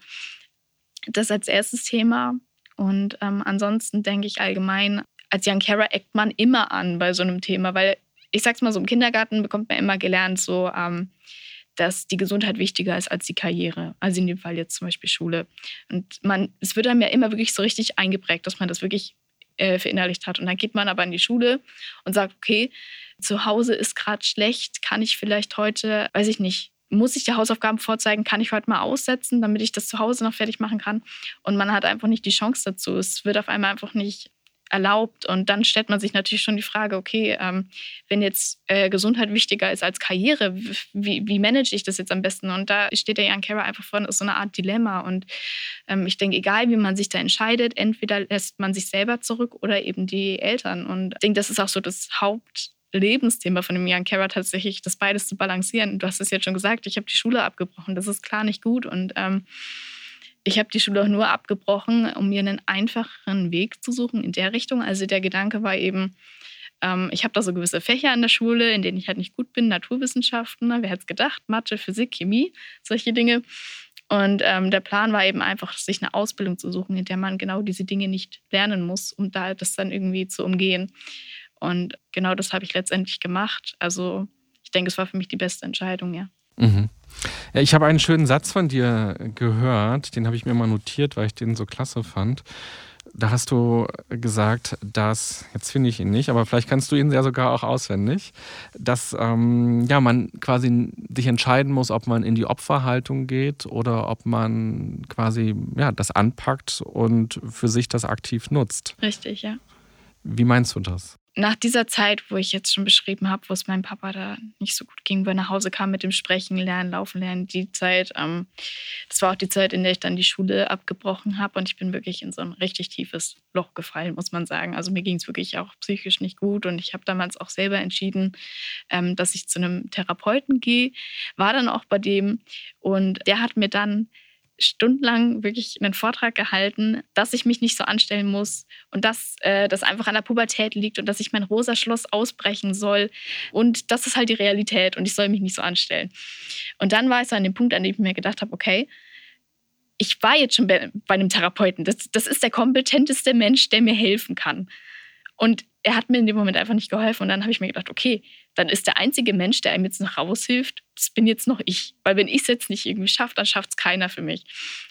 Das als erstes Thema. Und ähm, ansonsten denke ich allgemein, als Young Carer eckt man immer an bei so einem Thema, weil ich sag's mal so, im Kindergarten bekommt man immer gelernt, so, ähm, dass die Gesundheit wichtiger ist als die Karriere. Also in dem Fall jetzt zum Beispiel Schule. Und man, es wird einem ja immer wirklich so richtig eingeprägt, dass man das wirklich äh, verinnerlicht hat. Und dann geht man aber in die Schule und sagt, okay, zu Hause ist gerade schlecht, kann ich vielleicht heute, weiß ich nicht, muss ich die Hausaufgaben vorzeigen, kann ich heute mal aussetzen, damit ich das zu Hause noch fertig machen kann. Und man hat einfach nicht die Chance dazu. Es wird auf einmal einfach nicht erlaubt. Und dann stellt man sich natürlich schon die Frage, okay, ähm, wenn jetzt äh, Gesundheit wichtiger ist als Karriere, wie, wie manage ich das jetzt am besten? Und da steht der Jan Kara einfach vor so einer Art Dilemma. Und ähm, ich denke, egal wie man sich da entscheidet, entweder lässt man sich selber zurück oder eben die Eltern. Und ich denke, das ist auch so das Haupt. Lebensthema von dem Jan Kara tatsächlich, das beides zu balancieren. Du hast es jetzt schon gesagt, ich habe die Schule abgebrochen. Das ist klar nicht gut. Und ähm, ich habe die Schule auch nur abgebrochen, um mir einen einfacheren Weg zu suchen in der Richtung. Also der Gedanke war eben, ähm, ich habe da so gewisse Fächer an der Schule, in denen ich halt nicht gut bin, Naturwissenschaften, ne? wer hätte es gedacht, Mathe, Physik, Chemie, solche Dinge. Und ähm, der Plan war eben einfach, sich eine Ausbildung zu suchen, in der man genau diese Dinge nicht lernen muss, um da das dann irgendwie zu umgehen. Und genau das habe ich letztendlich gemacht. Also ich denke, es war für mich die beste Entscheidung, ja. Mhm. Ich habe einen schönen Satz von dir gehört, den habe ich mir mal notiert, weil ich den so klasse fand. Da hast du gesagt, dass, jetzt finde ich ihn nicht, aber vielleicht kannst du ihn ja sogar auch auswendig, dass ähm, ja, man quasi sich entscheiden muss, ob man in die Opferhaltung geht oder ob man quasi ja, das anpackt und für sich das aktiv nutzt. Richtig, ja. Wie meinst du das? Nach dieser Zeit, wo ich jetzt schon beschrieben habe, wo es meinem Papa da nicht so gut ging, wo er nach Hause kam mit dem Sprechen, Lernen, Laufen, Lernen, die Zeit, ähm, das war auch die Zeit, in der ich dann die Schule abgebrochen habe und ich bin wirklich in so ein richtig tiefes Loch gefallen, muss man sagen. Also mir ging es wirklich auch psychisch nicht gut und ich habe damals auch selber entschieden, ähm, dass ich zu einem Therapeuten gehe, war dann auch bei dem und der hat mir dann stundenlang wirklich einen Vortrag gehalten, dass ich mich nicht so anstellen muss und dass äh, das einfach an der Pubertät liegt und dass ich mein rosa Schloss ausbrechen soll. Und das ist halt die Realität und ich soll mich nicht so anstellen. Und dann war ich so an dem Punkt, an dem ich mir gedacht habe, okay, ich war jetzt schon bei, bei einem Therapeuten. Das, das ist der kompetenteste Mensch, der mir helfen kann. Und er hat mir in dem Moment einfach nicht geholfen. Und dann habe ich mir gedacht, okay, dann ist der einzige Mensch, der einem jetzt noch raushilft, das bin jetzt noch ich. Weil wenn ich es jetzt nicht irgendwie schaffe, dann schafft es keiner für mich.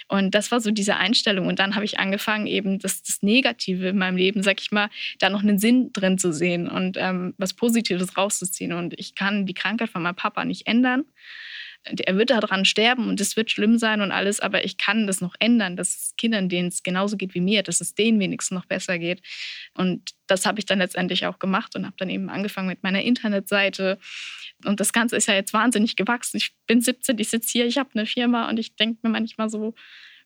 Und das war so diese Einstellung. Und dann habe ich angefangen, eben das, das, Negative in meinem Leben, sag ich mal, da noch einen Sinn drin zu sehen und ähm, was Positives rauszuziehen. Und ich kann die Krankheit von meinem Papa nicht ändern er wird daran sterben und es wird schlimm sein und alles, aber ich kann das noch ändern, dass es Kindern, denen es genauso geht wie mir, dass es denen wenigstens noch besser geht. Und das habe ich dann letztendlich auch gemacht und habe dann eben angefangen mit meiner Internetseite. Und das Ganze ist ja jetzt wahnsinnig gewachsen. Ich bin 17, ich sitze hier, ich habe eine Firma und ich denke mir manchmal so,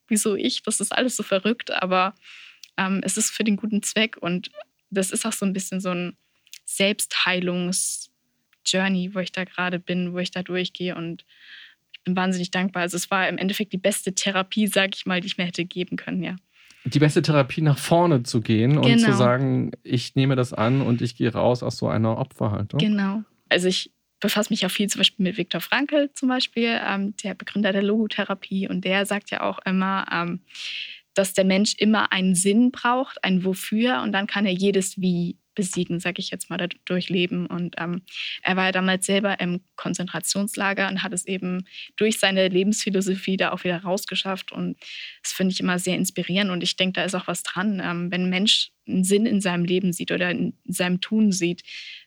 wieso ich? Das ist alles so verrückt, aber ähm, es ist für den guten Zweck und das ist auch so ein bisschen so ein Selbstheilungs- Journey, wo ich da gerade bin, wo ich da durchgehe und ich bin wahnsinnig dankbar. Also es war im Endeffekt die beste Therapie, sage ich mal, die ich mir hätte geben können, ja. Die beste Therapie, nach vorne zu gehen und genau. zu sagen, ich nehme das an und ich gehe raus aus so einer Opferhaltung. Genau. Also ich befasse mich auch viel zum Beispiel mit Viktor Frankl zum Beispiel, ähm, der Begründer der Logotherapie und der sagt ja auch immer, ähm, dass der Mensch immer einen Sinn braucht, ein Wofür und dann kann er jedes Wie besiegen, sage ich jetzt mal, dadurch leben. Und ähm, er war ja damals selber im Konzentrationslager und hat es eben durch seine Lebensphilosophie da auch wieder rausgeschafft. Und das finde ich immer sehr inspirierend. Und ich denke, da ist auch was dran. Ähm, wenn ein Mensch einen Sinn in seinem Leben sieht oder in seinem Tun sieht,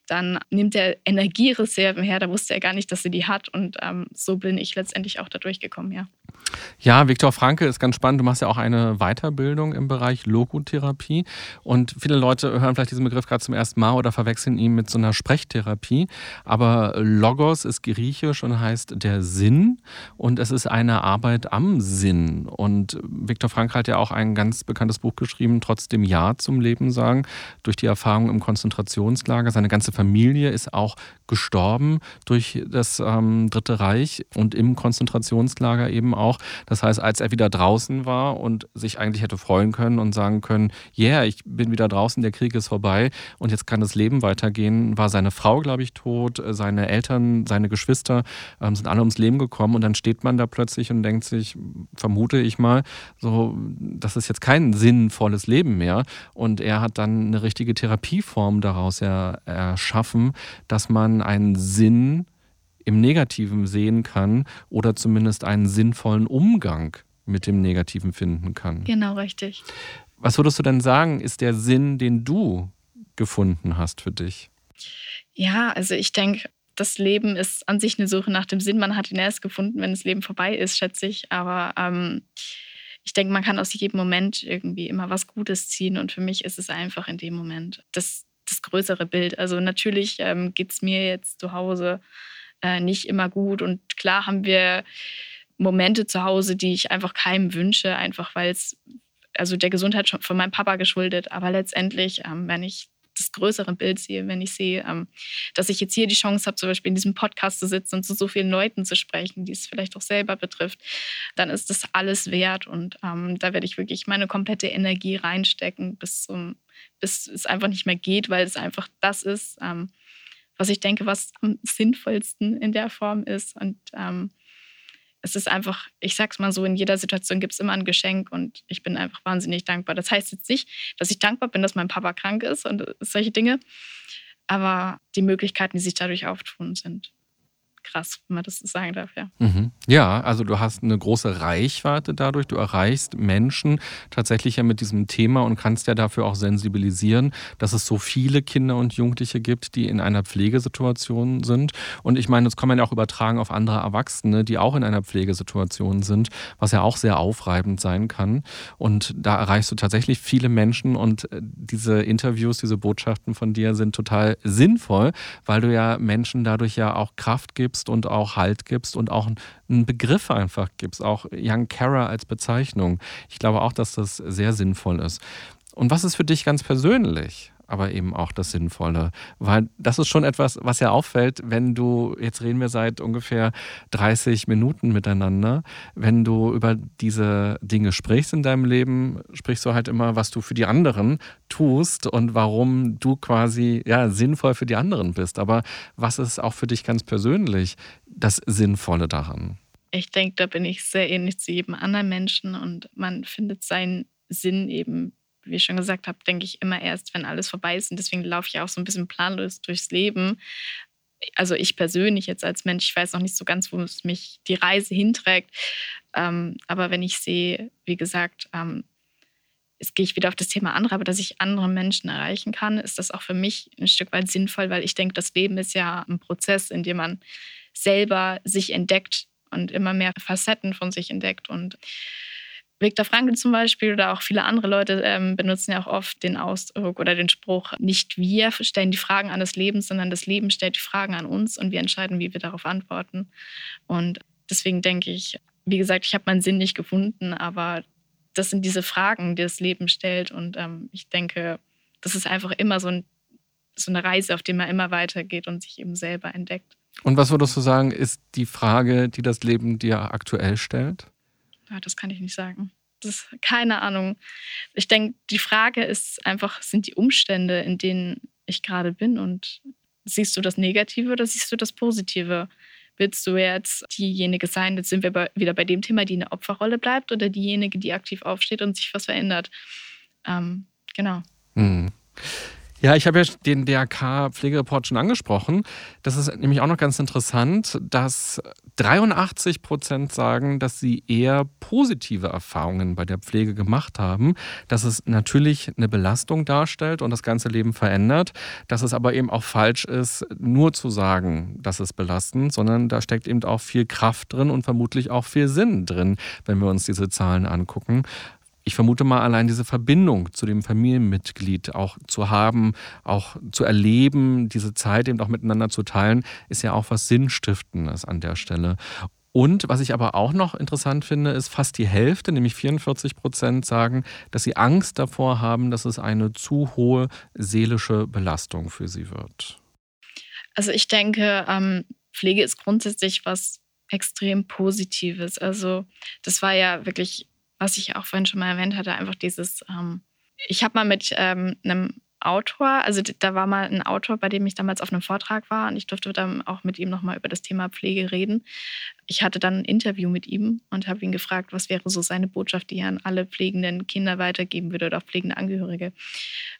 dann nimmt er Energiereserven her, da wusste er gar nicht, dass er die hat. Und ähm, so bin ich letztendlich auch da durchgekommen, ja. Ja, Viktor Franke ist ganz spannend. Du machst ja auch eine Weiterbildung im Bereich Logotherapie. Und viele Leute hören vielleicht diesen Begriff gerade zum ersten Mal oder verwechseln ihn mit so einer Sprechtherapie. Aber Logos ist griechisch und heißt der Sinn. Und es ist eine Arbeit am Sinn. Und Viktor Franke hat ja auch ein ganz bekanntes Buch geschrieben, Trotzdem Ja zum Leben sagen, durch die Erfahrung im Konzentrationslager. Seine ganze Familie ist auch gestorben durch das ähm, Dritte Reich und im Konzentrationslager eben auch. Das heißt, als er wieder draußen war und sich eigentlich hätte freuen können und sagen können, yeah, ich bin wieder draußen, der Krieg ist vorbei und jetzt kann das Leben weitergehen, war seine Frau, glaube ich, tot, seine Eltern, seine Geschwister ähm, sind alle ums Leben gekommen und dann steht man da plötzlich und denkt sich, vermute ich mal, so, das ist jetzt kein sinnvolles Leben mehr. Und er hat dann eine richtige Therapieform daraus er, erschaffen, dass man einen Sinn im Negativen sehen kann oder zumindest einen sinnvollen Umgang mit dem Negativen finden kann. Genau, richtig. Was würdest du denn sagen, ist der Sinn, den du gefunden hast für dich? Ja, also ich denke, das Leben ist an sich eine Suche nach dem Sinn. Man hat ihn erst gefunden, wenn das Leben vorbei ist, schätze ich. Aber ähm, ich denke, man kann aus jedem Moment irgendwie immer was Gutes ziehen. Und für mich ist es einfach in dem Moment das, das größere Bild. Also natürlich ähm, geht es mir jetzt zu Hause äh, nicht immer gut. Und klar haben wir Momente zu Hause, die ich einfach keinem wünsche, einfach weil es, also der Gesundheit schon von meinem Papa geschuldet. Aber letztendlich, ähm, wenn ich das größere Bild sehe, wenn ich sehe, ähm, dass ich jetzt hier die Chance habe, zum Beispiel in diesem Podcast zu sitzen und zu so vielen Leuten zu sprechen, die es vielleicht auch selber betrifft, dann ist das alles wert. Und ähm, da werde ich wirklich meine komplette Energie reinstecken, bis, zum, bis es einfach nicht mehr geht, weil es einfach das ist, ähm, was ich denke, was am sinnvollsten in der Form ist. Und ähm, es ist einfach, ich sag's mal so, in jeder Situation gibt es immer ein Geschenk und ich bin einfach wahnsinnig dankbar. Das heißt jetzt nicht, dass ich dankbar bin, dass mein Papa krank ist und solche Dinge, aber die Möglichkeiten, die sich dadurch auftun, sind krass, wenn man das sagen darf, ja. Mhm. Ja, also du hast eine große Reichweite dadurch. Du erreichst Menschen tatsächlich ja mit diesem Thema und kannst ja dafür auch sensibilisieren, dass es so viele Kinder und Jugendliche gibt, die in einer Pflegesituation sind. Und ich meine, das kann man ja auch übertragen auf andere Erwachsene, die auch in einer Pflegesituation sind, was ja auch sehr aufreibend sein kann. Und da erreichst du tatsächlich viele Menschen und äh, diese Interviews, diese Botschaften von dir sind total sinnvoll, weil du ja Menschen dadurch ja auch Kraft gibst und auch Halt gibst und auch einen Begriff einfach gibst, auch Young Carer als Bezeichnung. Ich glaube auch, dass das sehr sinnvoll ist. Und was ist für dich ganz persönlich? Aber eben auch das Sinnvolle. Weil das ist schon etwas, was ja auffällt, wenn du, jetzt reden wir seit ungefähr 30 Minuten miteinander, wenn du über diese Dinge sprichst in deinem Leben, sprichst du halt immer, was du für die anderen tust und warum du quasi ja sinnvoll für die anderen bist. Aber was ist auch für dich ganz persönlich das Sinnvolle daran? Ich denke, da bin ich sehr ähnlich zu jedem anderen Menschen und man findet seinen Sinn eben wie ich schon gesagt habe, denke ich immer erst, wenn alles vorbei ist. Und deswegen laufe ich auch so ein bisschen planlos durchs Leben. Also ich persönlich jetzt als Mensch, ich weiß noch nicht so ganz, wo es mich die Reise hinträgt. Ähm, aber wenn ich sehe, wie gesagt, ähm, jetzt gehe ich wieder auf das Thema andere, aber dass ich andere Menschen erreichen kann, ist das auch für mich ein Stück weit sinnvoll, weil ich denke, das Leben ist ja ein Prozess, in dem man selber sich entdeckt und immer mehr Facetten von sich entdeckt. Und Viktor Frankl zum Beispiel oder auch viele andere Leute ähm, benutzen ja auch oft den Ausdruck oder den Spruch, nicht wir stellen die Fragen an das Leben, sondern das Leben stellt die Fragen an uns und wir entscheiden, wie wir darauf antworten. Und deswegen denke ich, wie gesagt, ich habe meinen Sinn nicht gefunden, aber das sind diese Fragen, die das Leben stellt. Und ähm, ich denke, das ist einfach immer so, ein, so eine Reise, auf der man immer weitergeht und sich eben selber entdeckt. Und was würdest du sagen, ist die Frage, die das Leben dir aktuell stellt? Ja, das kann ich nicht sagen. Das keine Ahnung. Ich denke, die Frage ist einfach, sind die Umstände, in denen ich gerade bin und siehst du das Negative oder siehst du das Positive? Willst du jetzt diejenige sein, jetzt sind wir bei, wieder bei dem Thema, die in der Opferrolle bleibt oder diejenige, die aktiv aufsteht und sich was verändert? Ähm, genau. Mhm. Ja, ich habe ja den DRK-Pflegereport schon angesprochen. Das ist nämlich auch noch ganz interessant, dass 83 Prozent sagen, dass sie eher positive Erfahrungen bei der Pflege gemacht haben, dass es natürlich eine Belastung darstellt und das ganze Leben verändert, dass es aber eben auch falsch ist, nur zu sagen, dass es belastend, sondern da steckt eben auch viel Kraft drin und vermutlich auch viel Sinn drin, wenn wir uns diese Zahlen angucken ich vermute mal, allein diese Verbindung zu dem Familienmitglied auch zu haben, auch zu erleben, diese Zeit eben auch miteinander zu teilen, ist ja auch was Sinnstiftendes an der Stelle. Und was ich aber auch noch interessant finde, ist fast die Hälfte, nämlich 44 Prozent, sagen, dass sie Angst davor haben, dass es eine zu hohe seelische Belastung für sie wird. Also ich denke, ähm, Pflege ist grundsätzlich was extrem Positives. Also das war ja wirklich was ich auch vorhin schon mal erwähnt hatte, einfach dieses, ähm, ich habe mal mit ähm, einem Autor, also da war mal ein Autor, bei dem ich damals auf einem Vortrag war und ich durfte dann auch mit ihm nochmal über das Thema Pflege reden. Ich hatte dann ein Interview mit ihm und habe ihn gefragt, was wäre so seine Botschaft, die er an alle pflegenden Kinder weitergeben würde oder auch pflegende Angehörige.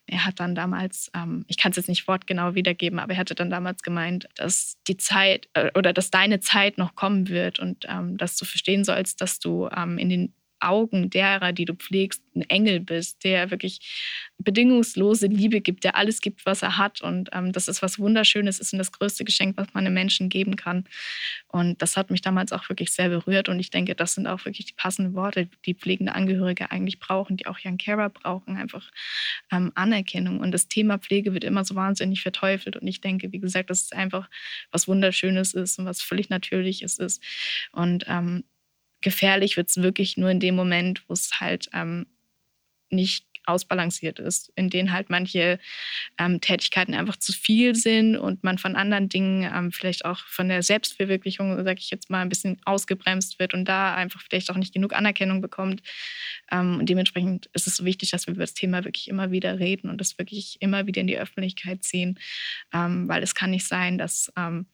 Er hat dann damals, ähm, ich kann es jetzt nicht wortgenau wiedergeben, aber er hatte dann damals gemeint, dass die Zeit äh, oder dass deine Zeit noch kommen wird und ähm, dass du verstehen sollst, dass du ähm, in den Augen derer, die du pflegst, ein Engel bist, der wirklich bedingungslose Liebe gibt, der alles gibt, was er hat. Und ähm, das ist was Wunderschönes, ist und das größte Geschenk, was man einem Menschen geben kann. Und das hat mich damals auch wirklich sehr berührt. Und ich denke, das sind auch wirklich die passenden Worte, die pflegende Angehörige eigentlich brauchen, die auch Young Carer brauchen, einfach ähm, Anerkennung. Und das Thema Pflege wird immer so wahnsinnig verteufelt. Und ich denke, wie gesagt, dass es einfach was Wunderschönes ist und was völlig Natürliches ist. Und ähm, gefährlich wird es wirklich nur in dem Moment, wo es halt ähm, nicht ausbalanciert ist, in denen halt manche ähm, Tätigkeiten einfach zu viel sind und man von anderen Dingen, ähm, vielleicht auch von der Selbstverwirklichung, sage ich jetzt mal, ein bisschen ausgebremst wird und da einfach vielleicht auch nicht genug Anerkennung bekommt. Ähm, und dementsprechend ist es so wichtig, dass wir über das Thema wirklich immer wieder reden und das wirklich immer wieder in die Öffentlichkeit ziehen, ähm, weil es kann nicht sein, dass ähm,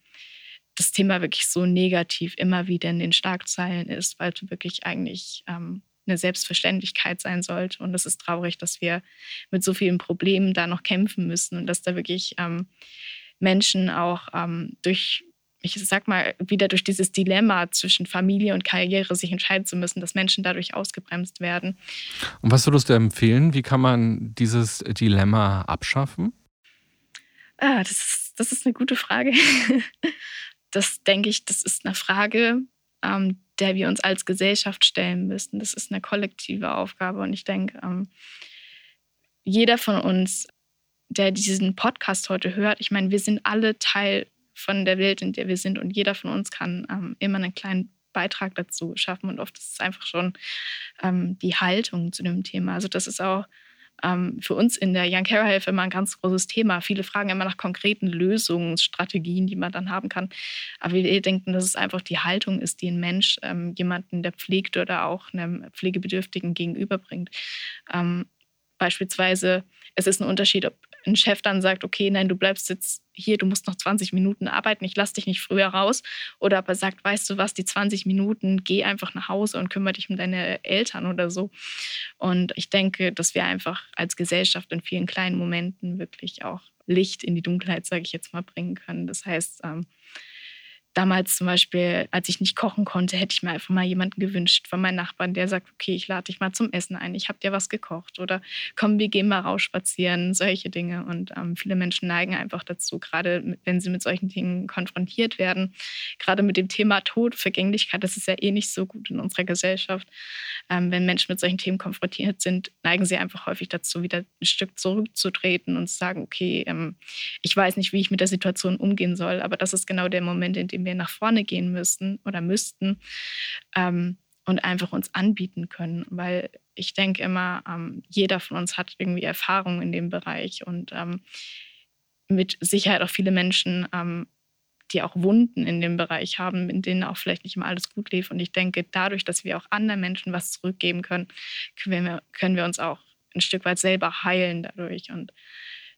das Thema wirklich so negativ immer wieder in den Schlagzeilen ist, weil es wirklich eigentlich ähm, eine Selbstverständlichkeit sein sollte. Und es ist traurig, dass wir mit so vielen Problemen da noch kämpfen müssen und dass da wirklich ähm, Menschen auch ähm, durch ich sag mal, wieder durch dieses Dilemma zwischen Familie und Karriere sich entscheiden zu müssen, dass Menschen dadurch ausgebremst werden. Und was würdest du empfehlen? Wie kann man dieses Dilemma abschaffen? Ah, das ist, das ist eine gute Frage. *laughs* Das denke ich, das ist eine Frage, ähm, der wir uns als Gesellschaft stellen müssen. Das ist eine kollektive Aufgabe. Und ich denke, ähm, jeder von uns, der diesen Podcast heute hört, ich meine, wir sind alle Teil von der Welt, in der wir sind. Und jeder von uns kann ähm, immer einen kleinen Beitrag dazu schaffen. Und oft ist es einfach schon ähm, die Haltung zu dem Thema. Also das ist auch ähm, für uns in der Young Care Hilfe immer ein ganz großes Thema. Viele fragen immer nach konkreten Lösungsstrategien, die man dann haben kann. Aber wir denken, dass es einfach die Haltung ist, die ein Mensch ähm, jemanden, der pflegt oder auch einem Pflegebedürftigen gegenüberbringt. Ähm, beispielsweise, es ist ein Unterschied, ob ein Chef dann sagt, okay, nein, du bleibst jetzt hier, du musst noch 20 Minuten arbeiten, ich lasse dich nicht früher raus. Oder ob er sagt, weißt du was, die 20 Minuten, geh einfach nach Hause und kümmere dich um deine Eltern oder so. Und ich denke, dass wir einfach als Gesellschaft in vielen kleinen Momenten wirklich auch Licht in die Dunkelheit, sage ich jetzt mal, bringen können. Das heißt, ähm, damals zum Beispiel, als ich nicht kochen konnte, hätte ich mir einfach mal jemanden gewünscht von meinen Nachbarn, der sagt, okay, ich lade dich mal zum Essen ein, ich habe dir was gekocht oder komm, wir gehen mal raus spazieren, solche Dinge. Und ähm, viele Menschen neigen einfach dazu, gerade wenn sie mit solchen Dingen konfrontiert werden, gerade mit dem Thema Tod, Vergänglichkeit, das ist ja eh nicht so gut in unserer Gesellschaft. Ähm, wenn Menschen mit solchen Themen konfrontiert sind, neigen sie einfach häufig dazu, wieder ein Stück zurückzutreten und zu sagen, okay, ähm, ich weiß nicht, wie ich mit der Situation umgehen soll, aber das ist genau der Moment, in dem wir nach vorne gehen müssten oder müssten ähm, und einfach uns anbieten können. Weil ich denke immer, ähm, jeder von uns hat irgendwie Erfahrung in dem Bereich und ähm, mit Sicherheit auch viele Menschen, ähm, die auch Wunden in dem Bereich haben, in denen auch vielleicht nicht immer alles gut lief. Und ich denke, dadurch, dass wir auch anderen Menschen was zurückgeben können, können wir, können wir uns auch ein Stück weit selber heilen dadurch. Und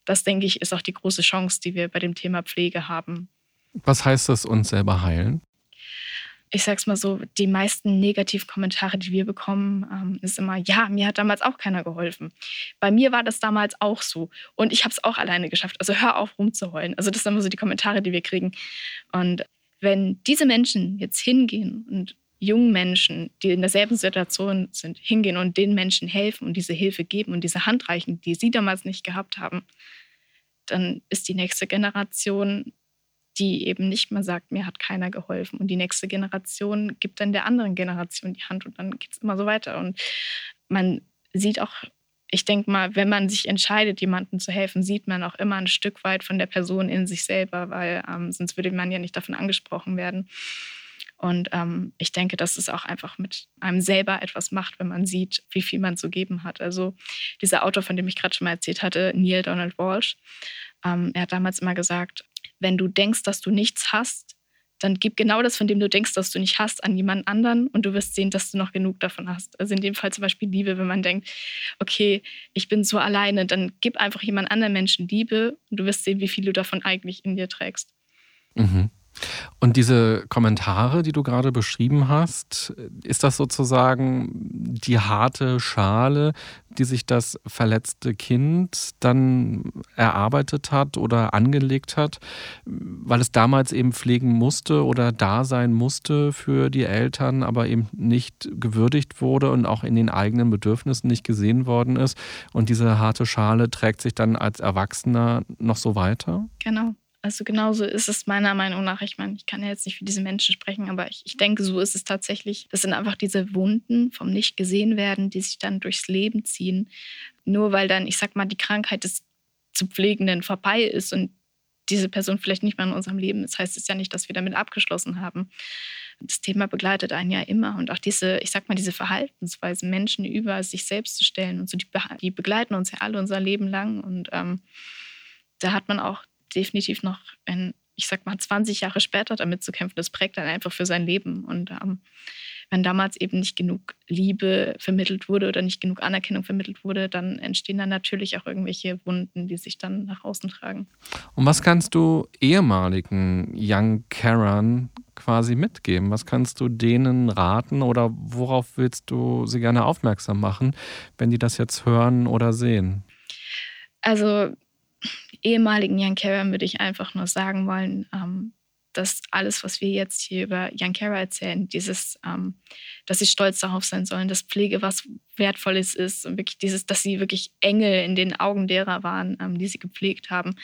das, denke ich, ist auch die große Chance, die wir bei dem Thema Pflege haben. Was heißt das, uns selber heilen? ich sag's mal so, die meisten Negativkommentare, die wir bekommen, ähm, ist immer, ja, mir hat damals auch keiner geholfen. Bei mir war das damals auch so. Und ich habe es auch alleine geschafft. Also hör auf, rumzuheulen. Also das sind immer so die Kommentare, die wir kriegen. Und wenn diese Menschen jetzt hingehen und jungen Menschen, die in derselben Situation sind, hingehen und den Menschen helfen und diese Hilfe geben und diese Hand reichen, die sie damals nicht gehabt haben, dann ist die nächste Generation die eben nicht mehr sagt, mir hat keiner geholfen. Und die nächste Generation gibt dann der anderen Generation die Hand und dann geht es immer so weiter. Und man sieht auch, ich denke mal, wenn man sich entscheidet, jemandem zu helfen, sieht man auch immer ein Stück weit von der Person in sich selber, weil ähm, sonst würde man ja nicht davon angesprochen werden. Und ähm, ich denke, dass es auch einfach mit einem selber etwas macht, wenn man sieht, wie viel man zu geben hat. Also dieser Autor, von dem ich gerade schon mal erzählt hatte, Neil Donald Walsh, ähm, er hat damals immer gesagt, wenn du denkst, dass du nichts hast, dann gib genau das, von dem du denkst, dass du nicht hast, an jemand anderen und du wirst sehen, dass du noch genug davon hast. Also in dem Fall zum Beispiel Liebe, wenn man denkt, okay, ich bin so alleine, dann gib einfach jemand anderen Menschen Liebe und du wirst sehen, wie viel du davon eigentlich in dir trägst. Mhm. Und diese Kommentare, die du gerade beschrieben hast, ist das sozusagen die harte Schale, die sich das verletzte Kind dann erarbeitet hat oder angelegt hat, weil es damals eben pflegen musste oder da sein musste für die Eltern, aber eben nicht gewürdigt wurde und auch in den eigenen Bedürfnissen nicht gesehen worden ist. Und diese harte Schale trägt sich dann als Erwachsener noch so weiter? Genau. Also genauso ist es meiner Meinung nach. Ich meine, ich kann ja jetzt nicht für diese Menschen sprechen, aber ich, ich denke, so ist es tatsächlich. Das sind einfach diese Wunden vom nicht gesehen werden, die sich dann durchs Leben ziehen. Nur weil dann, ich sag mal, die Krankheit des zu Pflegenden vorbei ist und diese Person vielleicht nicht mehr in unserem Leben ist, heißt es ja nicht, dass wir damit abgeschlossen haben. Das Thema begleitet einen ja immer und auch diese, ich sag mal, diese Verhaltensweisen, Menschen über sich selbst zu stellen und so, die, die begleiten uns ja alle unser Leben lang und ähm, da hat man auch definitiv noch in, ich sag mal, 20 Jahre später damit zu kämpfen. Das prägt dann einfach für sein Leben. Und ähm, wenn damals eben nicht genug Liebe vermittelt wurde oder nicht genug Anerkennung vermittelt wurde, dann entstehen dann natürlich auch irgendwelche Wunden, die sich dann nach außen tragen. Und was kannst du ehemaligen Young Karen quasi mitgeben? Was kannst du denen raten oder worauf willst du sie gerne aufmerksam machen, wenn die das jetzt hören oder sehen? Also ehemaligen Young Carrier würde ich einfach nur sagen wollen, ähm, dass alles, was wir jetzt hier über Jan Kara erzählen, dieses, ähm, dass sie stolz darauf sein sollen, dass Pflege was Wertvolles ist und wirklich dieses, dass sie wirklich Engel in den Augen derer waren, ähm, die sie gepflegt haben.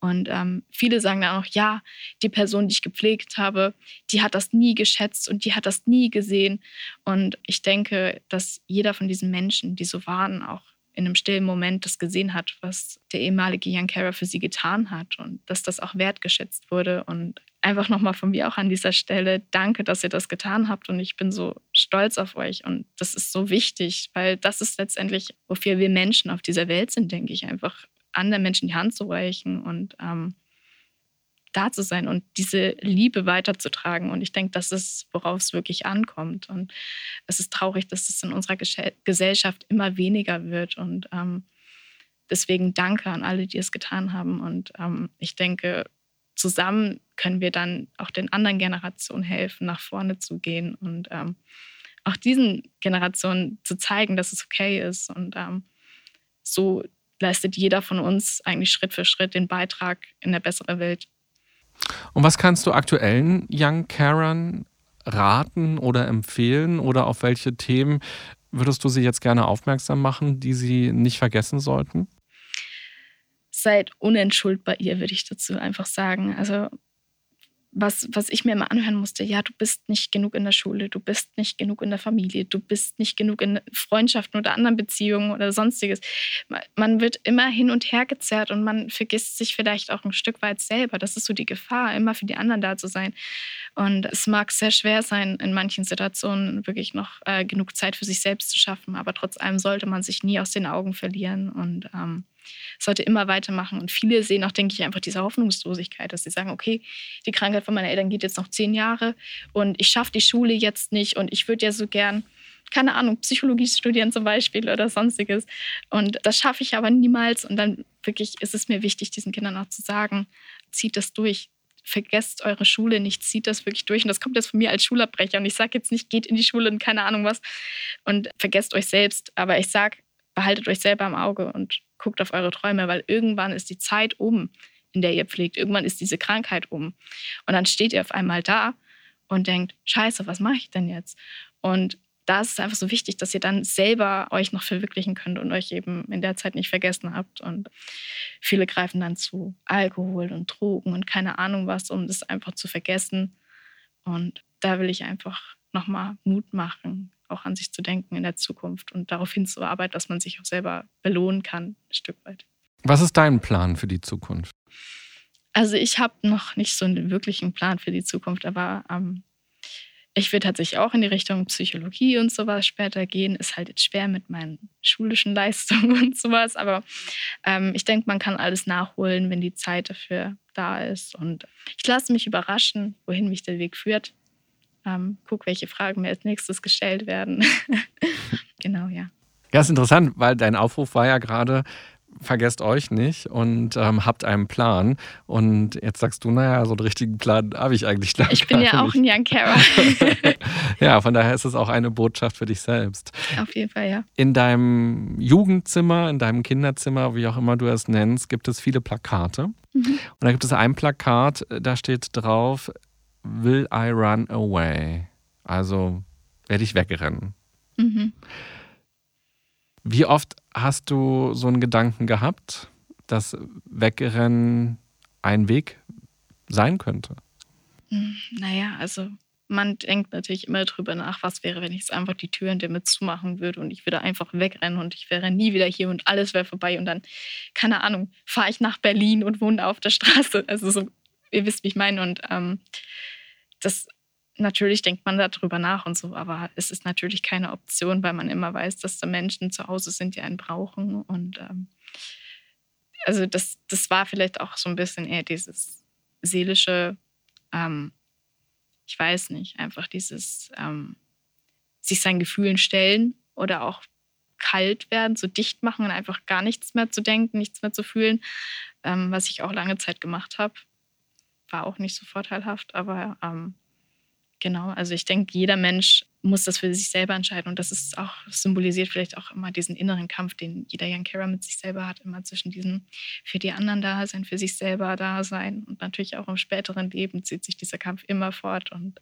Und ähm, viele sagen dann auch, ja, die Person, die ich gepflegt habe, die hat das nie geschätzt und die hat das nie gesehen. Und ich denke, dass jeder von diesen Menschen, die so waren, auch in einem stillen Moment das gesehen hat, was der ehemalige Jan Kara für sie getan hat und dass das auch wertgeschätzt wurde. Und einfach nochmal von mir auch an dieser Stelle, danke, dass ihr das getan habt und ich bin so stolz auf euch. Und das ist so wichtig, weil das ist letztendlich, wofür wir Menschen auf dieser Welt sind, denke ich, einfach anderen Menschen die Hand zu reichen und ähm, da zu sein und diese Liebe weiterzutragen. Und ich denke, das ist, worauf es wirklich ankommt. Und es ist traurig, dass es in unserer Gesellschaft immer weniger wird. Und ähm, deswegen danke an alle, die es getan haben. Und ähm, ich denke, zusammen können wir dann auch den anderen Generationen helfen, nach vorne zu gehen und ähm, auch diesen Generationen zu zeigen, dass es okay ist. Und ähm, so leistet jeder von uns eigentlich Schritt für Schritt den Beitrag in eine bessere Welt. Und was kannst du aktuellen Young Karen raten oder empfehlen oder auf welche Themen würdest du sie jetzt gerne aufmerksam machen, die sie nicht vergessen sollten? Seid unentschuldbar ihr, würde ich dazu einfach sagen. Also was, was ich mir immer anhören musste, ja, du bist nicht genug in der Schule, du bist nicht genug in der Familie, du bist nicht genug in Freundschaften oder anderen Beziehungen oder sonstiges. Man wird immer hin und her gezerrt und man vergisst sich vielleicht auch ein Stück weit selber. Das ist so die Gefahr, immer für die anderen da zu sein. Und es mag sehr schwer sein, in manchen Situationen wirklich noch äh, genug Zeit für sich selbst zu schaffen, aber trotz allem sollte man sich nie aus den Augen verlieren und ähm, sollte immer weitermachen. Und viele sehen auch, denke ich, einfach diese Hoffnungslosigkeit, dass sie sagen, okay, die Krankheit von meinen Eltern geht jetzt noch zehn Jahre und ich schaffe die Schule jetzt nicht und ich würde ja so gern keine Ahnung, Psychologie studieren zum Beispiel oder sonstiges. Und das schaffe ich aber niemals. Und dann wirklich ist es mir wichtig, diesen Kindern auch zu sagen, zieht das durch. Vergesst eure Schule nicht, zieht das wirklich durch. Und das kommt jetzt von mir als Schulabbrecher. Und ich sage jetzt nicht, geht in die Schule und keine Ahnung was. Und vergesst euch selbst. Aber ich sage, behaltet euch selber im Auge und guckt auf eure Träume, weil irgendwann ist die Zeit um, in der ihr pflegt. Irgendwann ist diese Krankheit um. Und dann steht ihr auf einmal da und denkt, scheiße, was mache ich denn jetzt? Und da ist es einfach so wichtig, dass ihr dann selber euch noch verwirklichen könnt und euch eben in der Zeit nicht vergessen habt. Und viele greifen dann zu Alkohol und Drogen und keine Ahnung was, um das einfach zu vergessen. Und da will ich einfach nochmal Mut machen, auch an sich zu denken in der Zukunft und darauf hinzuarbeiten, dass man sich auch selber belohnen kann, ein Stück weit. Was ist dein Plan für die Zukunft? Also ich habe noch nicht so einen wirklichen Plan für die Zukunft, aber ähm, ich will tatsächlich auch in die Richtung Psychologie und sowas später gehen. Ist halt jetzt schwer mit meinen schulischen *laughs* Leistungen und sowas, aber ähm, ich denke, man kann alles nachholen, wenn die Zeit dafür da ist. Und ich lasse mich überraschen, wohin mich der Weg führt ähm, guck, welche Fragen mir als nächstes gestellt werden. *laughs* genau, ja. Ja, ist interessant, weil dein Aufruf war ja gerade, vergesst euch nicht und ähm, habt einen Plan. Und jetzt sagst du, naja, so einen richtigen Plan habe ich eigentlich gar nicht. Ich bin ja auch ein Young Carer. *laughs* ja, von daher ist es auch eine Botschaft für dich selbst. Auf jeden Fall, ja. In deinem Jugendzimmer, in deinem Kinderzimmer, wie auch immer du es nennst, gibt es viele Plakate. Mhm. Und da gibt es ein Plakat, da steht drauf, Will I run away? Also werde ich wegrennen. Mhm. Wie oft hast du so einen Gedanken gehabt, dass Wegrennen ein Weg sein könnte? Hm, naja, also man denkt natürlich immer drüber nach, was wäre, wenn ich jetzt einfach die Türen damit zumachen würde und ich würde einfach wegrennen und ich wäre nie wieder hier und alles wäre vorbei und dann, keine Ahnung, fahre ich nach Berlin und wohne auf der Straße. Also so, ihr wisst, wie ich meine. Und ähm, das natürlich denkt man darüber nach und so, aber es ist natürlich keine Option, weil man immer weiß, dass da Menschen zu Hause sind, die einen brauchen. Und ähm, also das, das war vielleicht auch so ein bisschen eher dieses seelische, ähm, ich weiß nicht, einfach dieses ähm, sich seinen Gefühlen stellen oder auch kalt werden, so dicht machen und einfach gar nichts mehr zu denken, nichts mehr zu fühlen, ähm, was ich auch lange Zeit gemacht habe war auch nicht so vorteilhaft, aber ähm, genau, also ich denke, jeder Mensch muss das für sich selber entscheiden. Und das ist auch, symbolisiert vielleicht auch immer diesen inneren Kampf, den jeder Young Carer mit sich selber hat, immer zwischen diesem für die anderen da sein, für sich selber da sein. Und natürlich auch im späteren Leben zieht sich dieser Kampf immer fort. Und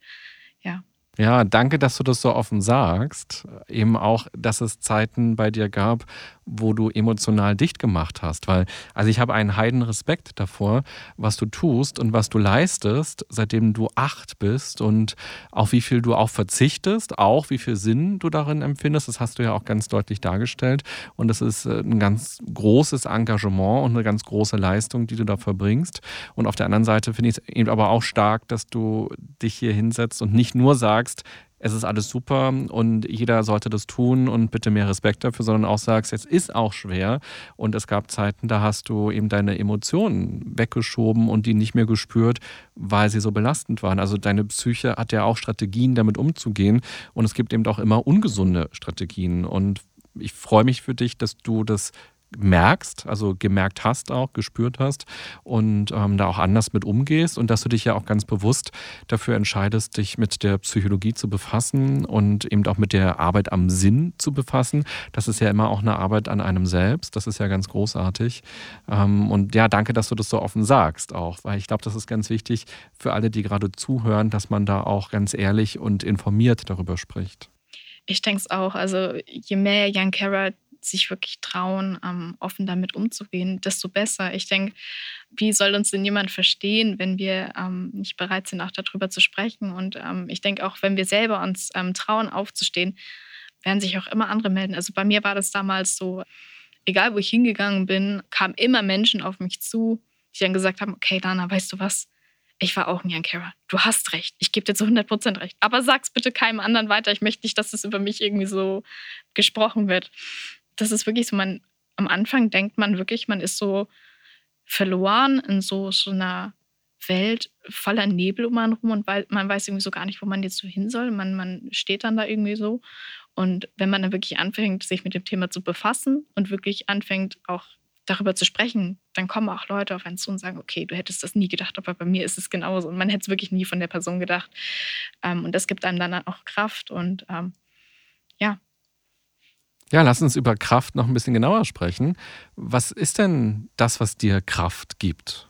ja. Ja, danke, dass du das so offen sagst. Eben auch, dass es Zeiten bei dir gab, wo du emotional dicht gemacht hast. Weil, also ich habe einen heiden Respekt davor, was du tust und was du leistest, seitdem du acht bist und auf wie viel du auch verzichtest, auch wie viel Sinn du darin empfindest. Das hast du ja auch ganz deutlich dargestellt. Und das ist äh, ein ganz großes Engagement und eine ganz große Leistung, die du da verbringst. Und auf der anderen Seite finde ich es eben aber auch stark, dass du dich hier hinsetzt und nicht nur sagst, es ist alles super und jeder sollte das tun und bitte mehr Respekt dafür, sondern auch sagst, es ist auch schwer und es gab Zeiten, da hast du eben deine Emotionen weggeschoben und die nicht mehr gespürt, weil sie so belastend waren. Also deine Psyche hat ja auch Strategien, damit umzugehen und es gibt eben auch immer ungesunde Strategien und ich freue mich für dich, dass du das merkst, also gemerkt hast auch, gespürt hast und ähm, da auch anders mit umgehst und dass du dich ja auch ganz bewusst dafür entscheidest, dich mit der Psychologie zu befassen und eben auch mit der Arbeit am Sinn zu befassen. Das ist ja immer auch eine Arbeit an einem selbst. Das ist ja ganz großartig. Ähm, und ja, danke, dass du das so offen sagst auch, weil ich glaube, das ist ganz wichtig für alle, die gerade zuhören, dass man da auch ganz ehrlich und informiert darüber spricht. Ich denke es auch. Also je mehr Young Carer sich wirklich trauen, ähm, offen damit umzugehen, desto besser. Ich denke, wie soll uns denn jemand verstehen, wenn wir ähm, nicht bereit sind, auch darüber zu sprechen? Und ähm, ich denke auch, wenn wir selber uns ähm, trauen, aufzustehen, werden sich auch immer andere melden. Also bei mir war das damals so, egal wo ich hingegangen bin, kamen immer Menschen auf mich zu, die dann gesagt haben, okay, Dana, weißt du was? Ich war auch ein Young Carer. Du hast recht. Ich gebe dir zu 100% recht. Aber sag's bitte keinem anderen weiter. Ich möchte nicht, dass es über mich irgendwie so gesprochen wird das ist wirklich so, man, am Anfang denkt man wirklich, man ist so verloren in so, so einer Welt voller Nebel um einen rum und weil, man weiß irgendwie so gar nicht, wo man jetzt so hin soll. Man, man steht dann da irgendwie so. Und wenn man dann wirklich anfängt, sich mit dem Thema zu befassen und wirklich anfängt, auch darüber zu sprechen, dann kommen auch Leute auf einen zu und sagen, okay, du hättest das nie gedacht, aber bei mir ist es genauso. Und man hätte es wirklich nie von der Person gedacht. Ähm, und das gibt einem dann auch Kraft. Und ähm, ja, ja, lass uns über Kraft noch ein bisschen genauer sprechen. Was ist denn das, was dir Kraft gibt?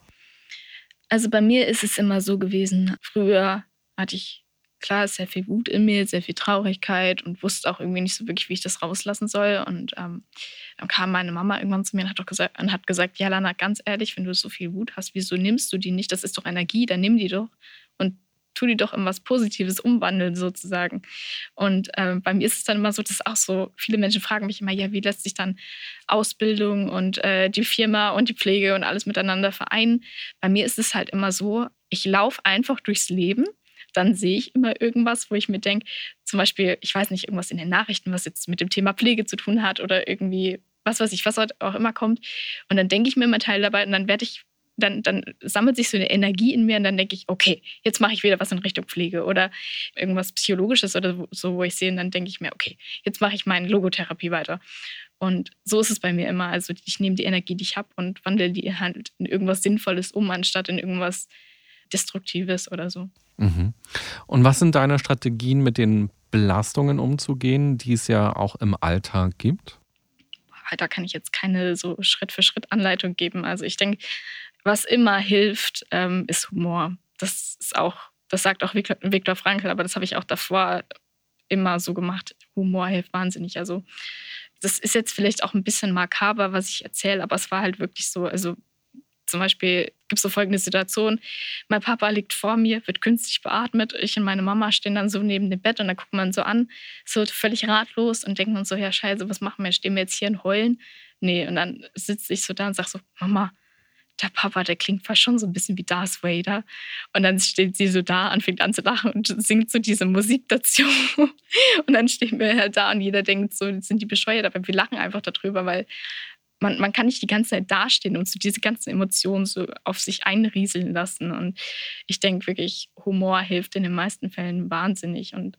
Also bei mir ist es immer so gewesen, früher hatte ich klar sehr viel Wut in mir, sehr viel Traurigkeit und wusste auch irgendwie nicht so wirklich, wie ich das rauslassen soll. Und ähm, dann kam meine Mama irgendwann zu mir und hat, doch gesagt, und hat gesagt, ja Lana, ganz ehrlich, wenn du so viel Wut hast, wieso nimmst du die nicht? Das ist doch Energie, dann nimm die doch. Und tu die doch in was Positives umwandeln sozusagen. Und äh, bei mir ist es dann immer so, dass auch so viele Menschen fragen mich immer, ja, wie lässt sich dann Ausbildung und äh, die Firma und die Pflege und alles miteinander vereinen? Bei mir ist es halt immer so, ich laufe einfach durchs Leben dann sehe ich immer irgendwas, wo ich mir denke, zum Beispiel, ich weiß nicht, irgendwas in den Nachrichten, was jetzt mit dem Thema Pflege zu tun hat oder irgendwie was weiß ich, was auch immer kommt. Und dann denke ich mir immer Teil dabei und dann werde ich dann, dann sammelt sich so eine Energie in mir und dann denke ich, okay, jetzt mache ich wieder was in Richtung Pflege oder irgendwas Psychologisches oder so, wo ich sehe, und dann denke ich mir, okay, jetzt mache ich meine Logotherapie weiter. Und so ist es bei mir immer. Also ich nehme die Energie, die ich habe und wandle die halt in irgendwas Sinnvolles um, anstatt in irgendwas Destruktives oder so. Mhm. Und was sind deine Strategien, mit den Belastungen umzugehen, die es ja auch im Alltag gibt? Da kann ich jetzt keine so Schritt-für-Schritt-Anleitung geben. Also ich denke, was immer hilft, ähm, ist Humor. Das ist auch, das sagt auch Viktor Frankl, aber das habe ich auch davor immer so gemacht. Humor hilft wahnsinnig. Also das ist jetzt vielleicht auch ein bisschen makaber, was ich erzähle, aber es war halt wirklich so. Also zum Beispiel gibt es so folgende Situation. Mein Papa liegt vor mir, wird künstlich beatmet. Ich und meine Mama stehen dann so neben dem Bett und dann guckt man so an, so völlig ratlos und denkt man so, ja scheiße, was machen wir? Stehen wir jetzt hier und heulen? Nee, und dann sitze ich so da und sage so, Mama, der Papa, der klingt fast schon so ein bisschen wie Darth Vader. Und dann steht sie so da und fängt an zu lachen und singt so diese Musik dazu. *laughs* Und dann stehen wir halt da und jeder denkt so, sind die bescheuert, aber wir lachen einfach darüber, weil man, man kann nicht die ganze Zeit dastehen und so diese ganzen Emotionen so auf sich einrieseln lassen. Und ich denke wirklich, Humor hilft in den meisten Fällen wahnsinnig. Und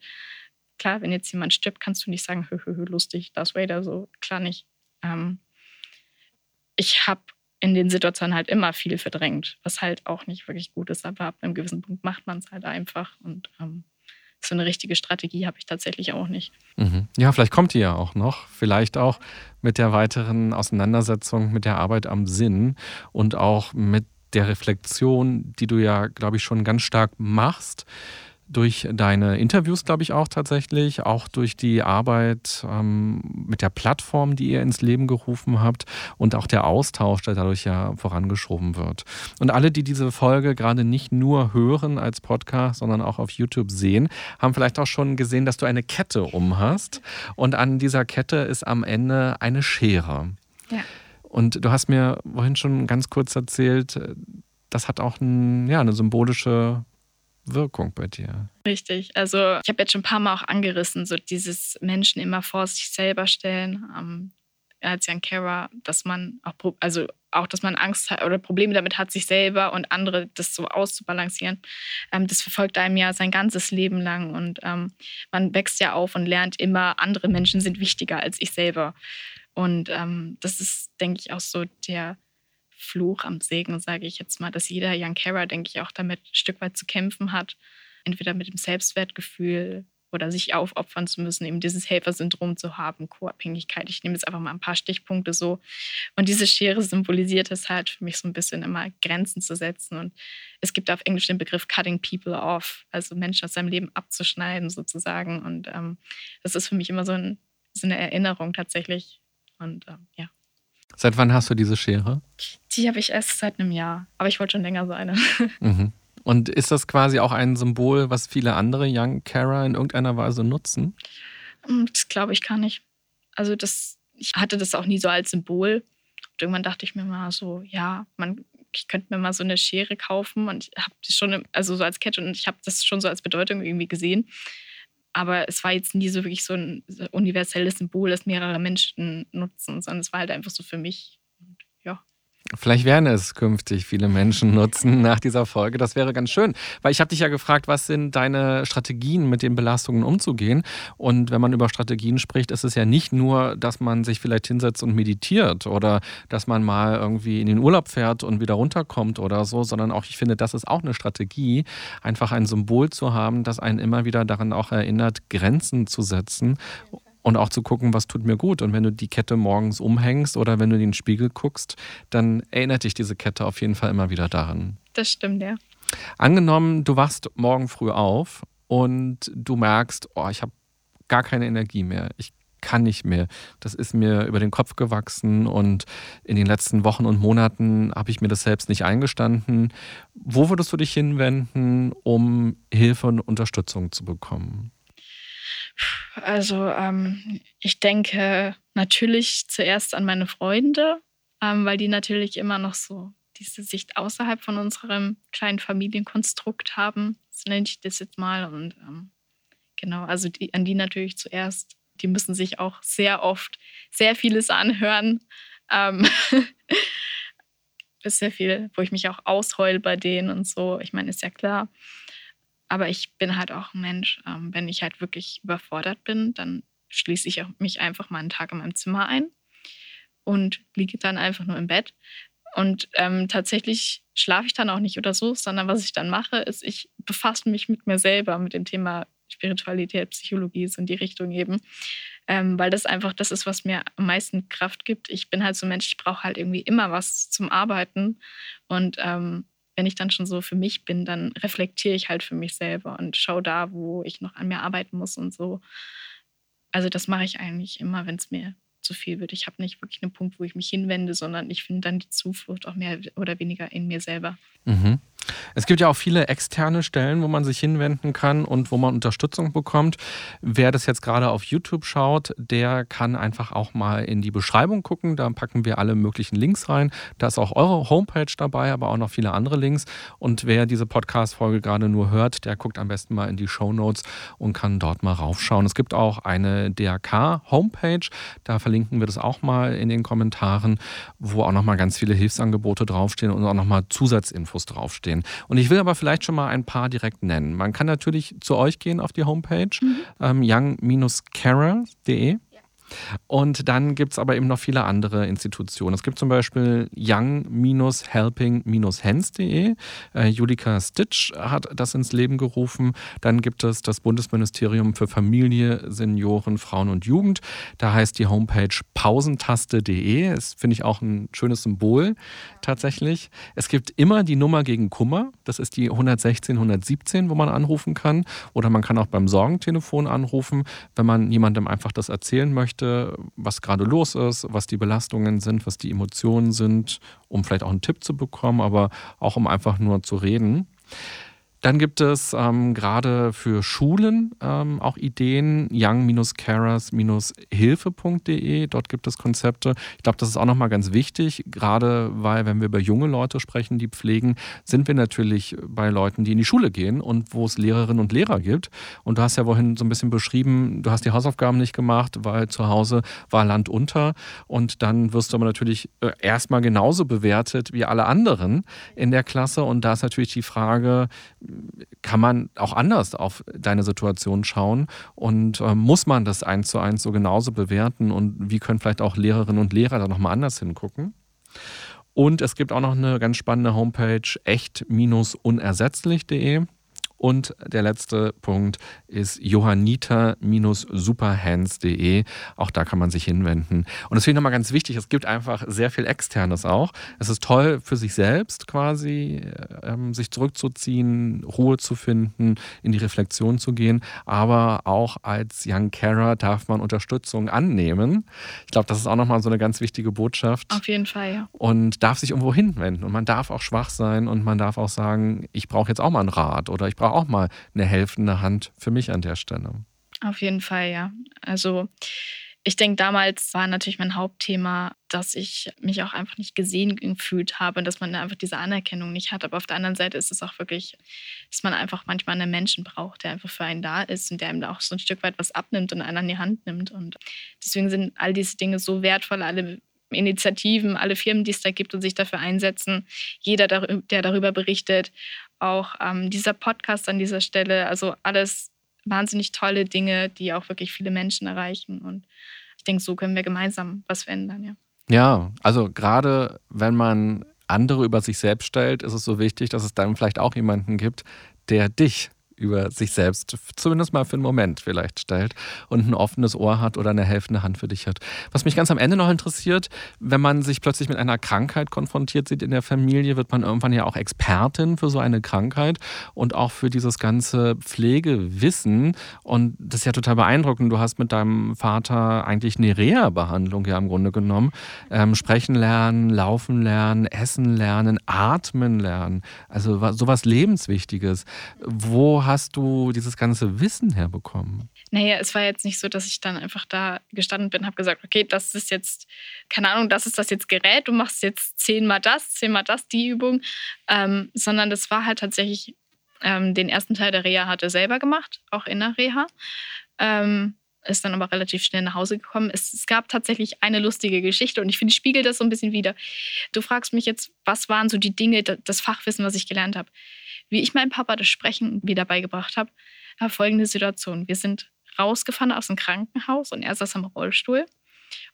klar, wenn jetzt jemand stirbt, kannst du nicht sagen, hö, hö, hö lustig, Darth Vader, so klar nicht. Ähm, ich habe in den Situationen halt immer viel verdrängt, was halt auch nicht wirklich gut ist. Aber ab einem gewissen Punkt macht man es halt einfach. Und ähm, so eine richtige Strategie habe ich tatsächlich auch nicht. Mhm. Ja, vielleicht kommt die ja auch noch. Vielleicht auch mit der weiteren Auseinandersetzung mit der Arbeit am Sinn und auch mit der Reflexion, die du ja, glaube ich, schon ganz stark machst durch deine Interviews, glaube ich, auch tatsächlich, auch durch die Arbeit ähm, mit der Plattform, die ihr ins Leben gerufen habt und auch der Austausch, der dadurch ja vorangeschoben wird. Und alle, die diese Folge gerade nicht nur hören als Podcast, sondern auch auf YouTube sehen, haben vielleicht auch schon gesehen, dass du eine Kette um hast. Und an dieser Kette ist am Ende eine Schere. Ja. Und du hast mir vorhin schon ganz kurz erzählt, das hat auch ein, ja, eine symbolische Wirkung bei dir. Richtig. Also ich habe jetzt schon ein paar Mal auch angerissen, so dieses Menschen immer vor sich selber stellen. Ähm, als Jan Kara, dass man auch, also auch, dass man Angst hat oder Probleme damit hat, sich selber und andere das so auszubalancieren. Ähm, das verfolgt einem ja sein ganzes Leben lang und ähm, man wächst ja auf und lernt immer, andere Menschen sind wichtiger als ich selber. Und ähm, das ist, denke ich, auch so der Fluch am Segen, sage ich jetzt mal, dass jeder Young Carer, denke ich, auch damit ein Stück weit zu kämpfen hat. Entweder mit dem Selbstwertgefühl oder sich aufopfern zu müssen, eben dieses Helfersyndrom zu haben, Co-Abhängigkeit. Ich nehme jetzt einfach mal ein paar Stichpunkte so. Und diese Schere symbolisiert es halt für mich so ein bisschen immer Grenzen zu setzen. Und es gibt auf Englisch den Begriff cutting people off, also Menschen aus seinem Leben abzuschneiden sozusagen. Und ähm, das ist für mich immer so, ein, so eine Erinnerung tatsächlich. Und ähm, ja. Seit wann hast du diese Schere? Die habe ich erst seit einem Jahr, aber ich wollte schon länger so eine. *laughs* Mhm. Und ist das quasi auch ein Symbol, was viele andere Young Carer in irgendeiner Weise nutzen? Hm, das glaube ich gar nicht. Also das, ich hatte das auch nie so als Symbol. Und irgendwann dachte ich mir mal so, ja, man, ich könnte mir mal so eine Schere kaufen und ich habe das schon, also so als Kette und ich habe das schon so als Bedeutung irgendwie gesehen. Aber es war jetzt nie so wirklich so ein universelles Symbol, das mehrere Menschen nutzen, sondern es war halt einfach so für mich Vielleicht werden es künftig viele Menschen nutzen nach dieser Folge. Das wäre ganz schön, weil ich habe dich ja gefragt, was sind deine Strategien, mit den Belastungen umzugehen? Und wenn man über Strategien spricht, ist es ja nicht nur, dass man sich vielleicht hinsetzt und meditiert oder dass man mal irgendwie in den Urlaub fährt und wieder runterkommt oder so, sondern auch, ich finde, das ist auch eine Strategie, einfach ein Symbol zu haben, das einen immer wieder daran auch erinnert, Grenzen zu setzen und auch zu gucken, was tut mir gut. Und wenn du die Kette morgens umhängst oder wenn du in den Spiegel guckst, dann erinnert dich diese Kette auf jeden Fall immer wieder daran. Das stimmt, ja. Angenommen, du wachst morgen früh auf und du merkst, oh, ich habe gar keine Energie mehr. Ich kann nicht mehr. Das ist mir über den Kopf gewachsen und in den letzten Wochen und Monaten habe ich mir das selbst nicht eingestanden. Wo würdest du dich hinwenden, um Hilfe und Unterstützung zu bekommen? Also ähm, ich denke natürlich zuerst an meine Freunde, ähm, weil die natürlich immer noch so diese Sicht außerhalb von unserem kleinen Familienkonstrukt haben. So nenne ich das jetzt mal. Und ähm, genau, also die, an die natürlich zuerst. Die müssen sich auch sehr oft sehr vieles anhören. Ähm, *laughs* ist sehr viel, wo ich mich auch ausheul bei denen und so. Ich meine, ist ja klar. Aber ich bin halt auch ein Mensch, ähm, wenn ich halt wirklich überfordert bin, dann schließe ich mich einfach mal einen Tag in meinem Zimmer ein und liege dann einfach nur im Bett. Und ähm, tatsächlich schlafe ich dann auch nicht oder so, sondern was ich dann mache, ist, ich befasse mich mit mir selber, mit dem Thema Spiritualität, Psychologie, so in die Richtung eben. Ähm, weil das einfach das ist, was mir am meisten Kraft gibt. Ich bin halt so ein Mensch, ich brauche halt irgendwie immer was zum Arbeiten. Und ähm, wenn ich dann schon so für mich bin, dann reflektiere ich halt für mich selber und schaue da, wo ich noch an mir arbeiten muss und so. Also das mache ich eigentlich immer, wenn es mir zu viel wird. Ich habe nicht wirklich einen Punkt, wo ich mich hinwende, sondern ich finde dann die Zuflucht auch mehr oder weniger in mir selber. Mhm. Es gibt ja auch viele externe Stellen, wo man sich hinwenden kann und wo man Unterstützung bekommt. Wer das jetzt gerade auf YouTube schaut, der kann einfach auch mal in die Beschreibung gucken. Da packen wir alle möglichen Links rein. Da ist auch eure Homepage dabei, aber auch noch viele andere Links. Und wer diese Podcast-Folge gerade nur hört, der guckt am besten mal in die Show Notes und kann dort mal raufschauen. Es gibt auch eine DRK-Homepage. Da verlinken wir das auch mal in den Kommentaren, wo auch noch mal ganz viele Hilfsangebote draufstehen und auch noch mal Zusatzinfos draufstehen stehen. Und ich will aber vielleicht schon mal ein paar direkt nennen. Man kann natürlich zu euch gehen auf die Homepage, mhm. ähm, young-carer.de. Und dann gibt es aber eben noch viele andere Institutionen. Es gibt zum Beispiel young-helping-hands.de. Äh, Julika Stitch hat das ins Leben gerufen. Dann gibt es das Bundesministerium für Familie, Senioren, Frauen und Jugend. Da heißt die Homepage pausentaste.de. Das finde ich auch ein schönes Symbol tatsächlich. Es gibt immer die Nummer gegen Kummer. Das ist die 116 117, wo man anrufen kann. Oder man kann auch beim Sorgentelefon anrufen, wenn man jemandem einfach das erzählen möchte, was gerade los ist, was die Belastungen sind, was die Emotionen sind, um vielleicht auch einen Tipp zu bekommen, aber auch um einfach nur zu reden. Dann gibt es ähm, gerade für Schulen ähm, auch Ideen, young-carers-hilfe.de. Dort gibt es Konzepte. Ich glaube, das ist auch nochmal ganz wichtig, gerade weil, wenn wir über junge Leute sprechen, die pflegen, sind wir natürlich bei Leuten, die in die Schule gehen und wo es Lehrerinnen und Lehrer gibt. Und du hast ja vorhin so ein bisschen beschrieben, du hast die Hausaufgaben nicht gemacht, weil zu Hause war Land unter. Und dann wirst du aber natürlich äh, erstmal genauso bewertet wie alle anderen in der Klasse. Und da ist natürlich die Frage, kann man auch anders auf deine Situation schauen und äh, muss man das eins zu eins so genauso bewerten und wie können vielleicht auch Lehrerinnen und Lehrer da nochmal anders hingucken. Und es gibt auch noch eine ganz spannende Homepage echt-unersetzlich.de. Und der letzte Punkt ist johannita-superhands.de. Auch da kann man sich hinwenden. Und das finde ich nochmal ganz wichtig. Es gibt einfach sehr viel Externes auch. Es ist toll für sich selbst quasi, ähm, sich zurückzuziehen, Ruhe zu finden, in die Reflexion zu gehen. Aber auch als Young Carer darf man Unterstützung annehmen. Ich glaube, das ist auch nochmal so eine ganz wichtige Botschaft. Auf jeden Fall, ja. Und darf sich irgendwo hinwenden. Und man darf auch schwach sein und man darf auch sagen, ich brauche jetzt auch mal einen Rat oder ich brauche auch mal eine helfende Hand für mich an der Stelle. Auf jeden Fall, ja. Also ich denke, damals war natürlich mein Hauptthema, dass ich mich auch einfach nicht gesehen gefühlt habe und dass man einfach diese Anerkennung nicht hat. Aber auf der anderen Seite ist es auch wirklich, dass man einfach manchmal einen Menschen braucht, der einfach für einen da ist und der einem da auch so ein Stück weit was abnimmt und einen an die Hand nimmt. Und deswegen sind all diese Dinge so wertvoll, alle Initiativen, alle Firmen, die es da gibt und sich dafür einsetzen, jeder, der darüber berichtet, auch ähm, dieser Podcast an dieser Stelle, also alles wahnsinnig tolle Dinge, die auch wirklich viele Menschen erreichen. Und ich denke, so können wir gemeinsam was verändern, ja. Ja, also gerade wenn man andere über sich selbst stellt, ist es so wichtig, dass es dann vielleicht auch jemanden gibt, der dich über sich selbst, zumindest mal für einen Moment vielleicht stellt und ein offenes Ohr hat oder eine helfende Hand für dich hat. Was mich ganz am Ende noch interessiert, wenn man sich plötzlich mit einer Krankheit konfrontiert sieht in der Familie, wird man irgendwann ja auch Expertin für so eine Krankheit und auch für dieses ganze Pflegewissen. Und das ist ja total beeindruckend. Du hast mit deinem Vater eigentlich eine Reha-Behandlung ja im Grunde genommen. Ähm, sprechen lernen, laufen lernen, essen lernen, atmen lernen. Also sowas Lebenswichtiges. Wo hast du dieses ganze Wissen herbekommen? Naja, es war jetzt nicht so, dass ich dann einfach da gestanden bin habe gesagt, okay, das ist jetzt, keine Ahnung, das ist das jetzt Gerät, du machst jetzt zehnmal das, zehnmal das, die Übung, ähm, sondern das war halt tatsächlich, ähm, den ersten Teil der Reha hatte selber gemacht, auch in der Reha. Ähm, ist dann aber relativ schnell nach Hause gekommen. Es, es, gab tatsächlich eine lustige Geschichte und ich finde, ich spiegel das so ein bisschen wieder. Du fragst mich jetzt, was waren so die Dinge, das Fachwissen, was ich gelernt habe. Wie ich meinem Papa das Sprechen wieder beigebracht habe, war folgende Situation. Wir sind rausgefahren aus dem Krankenhaus und er saß am Rollstuhl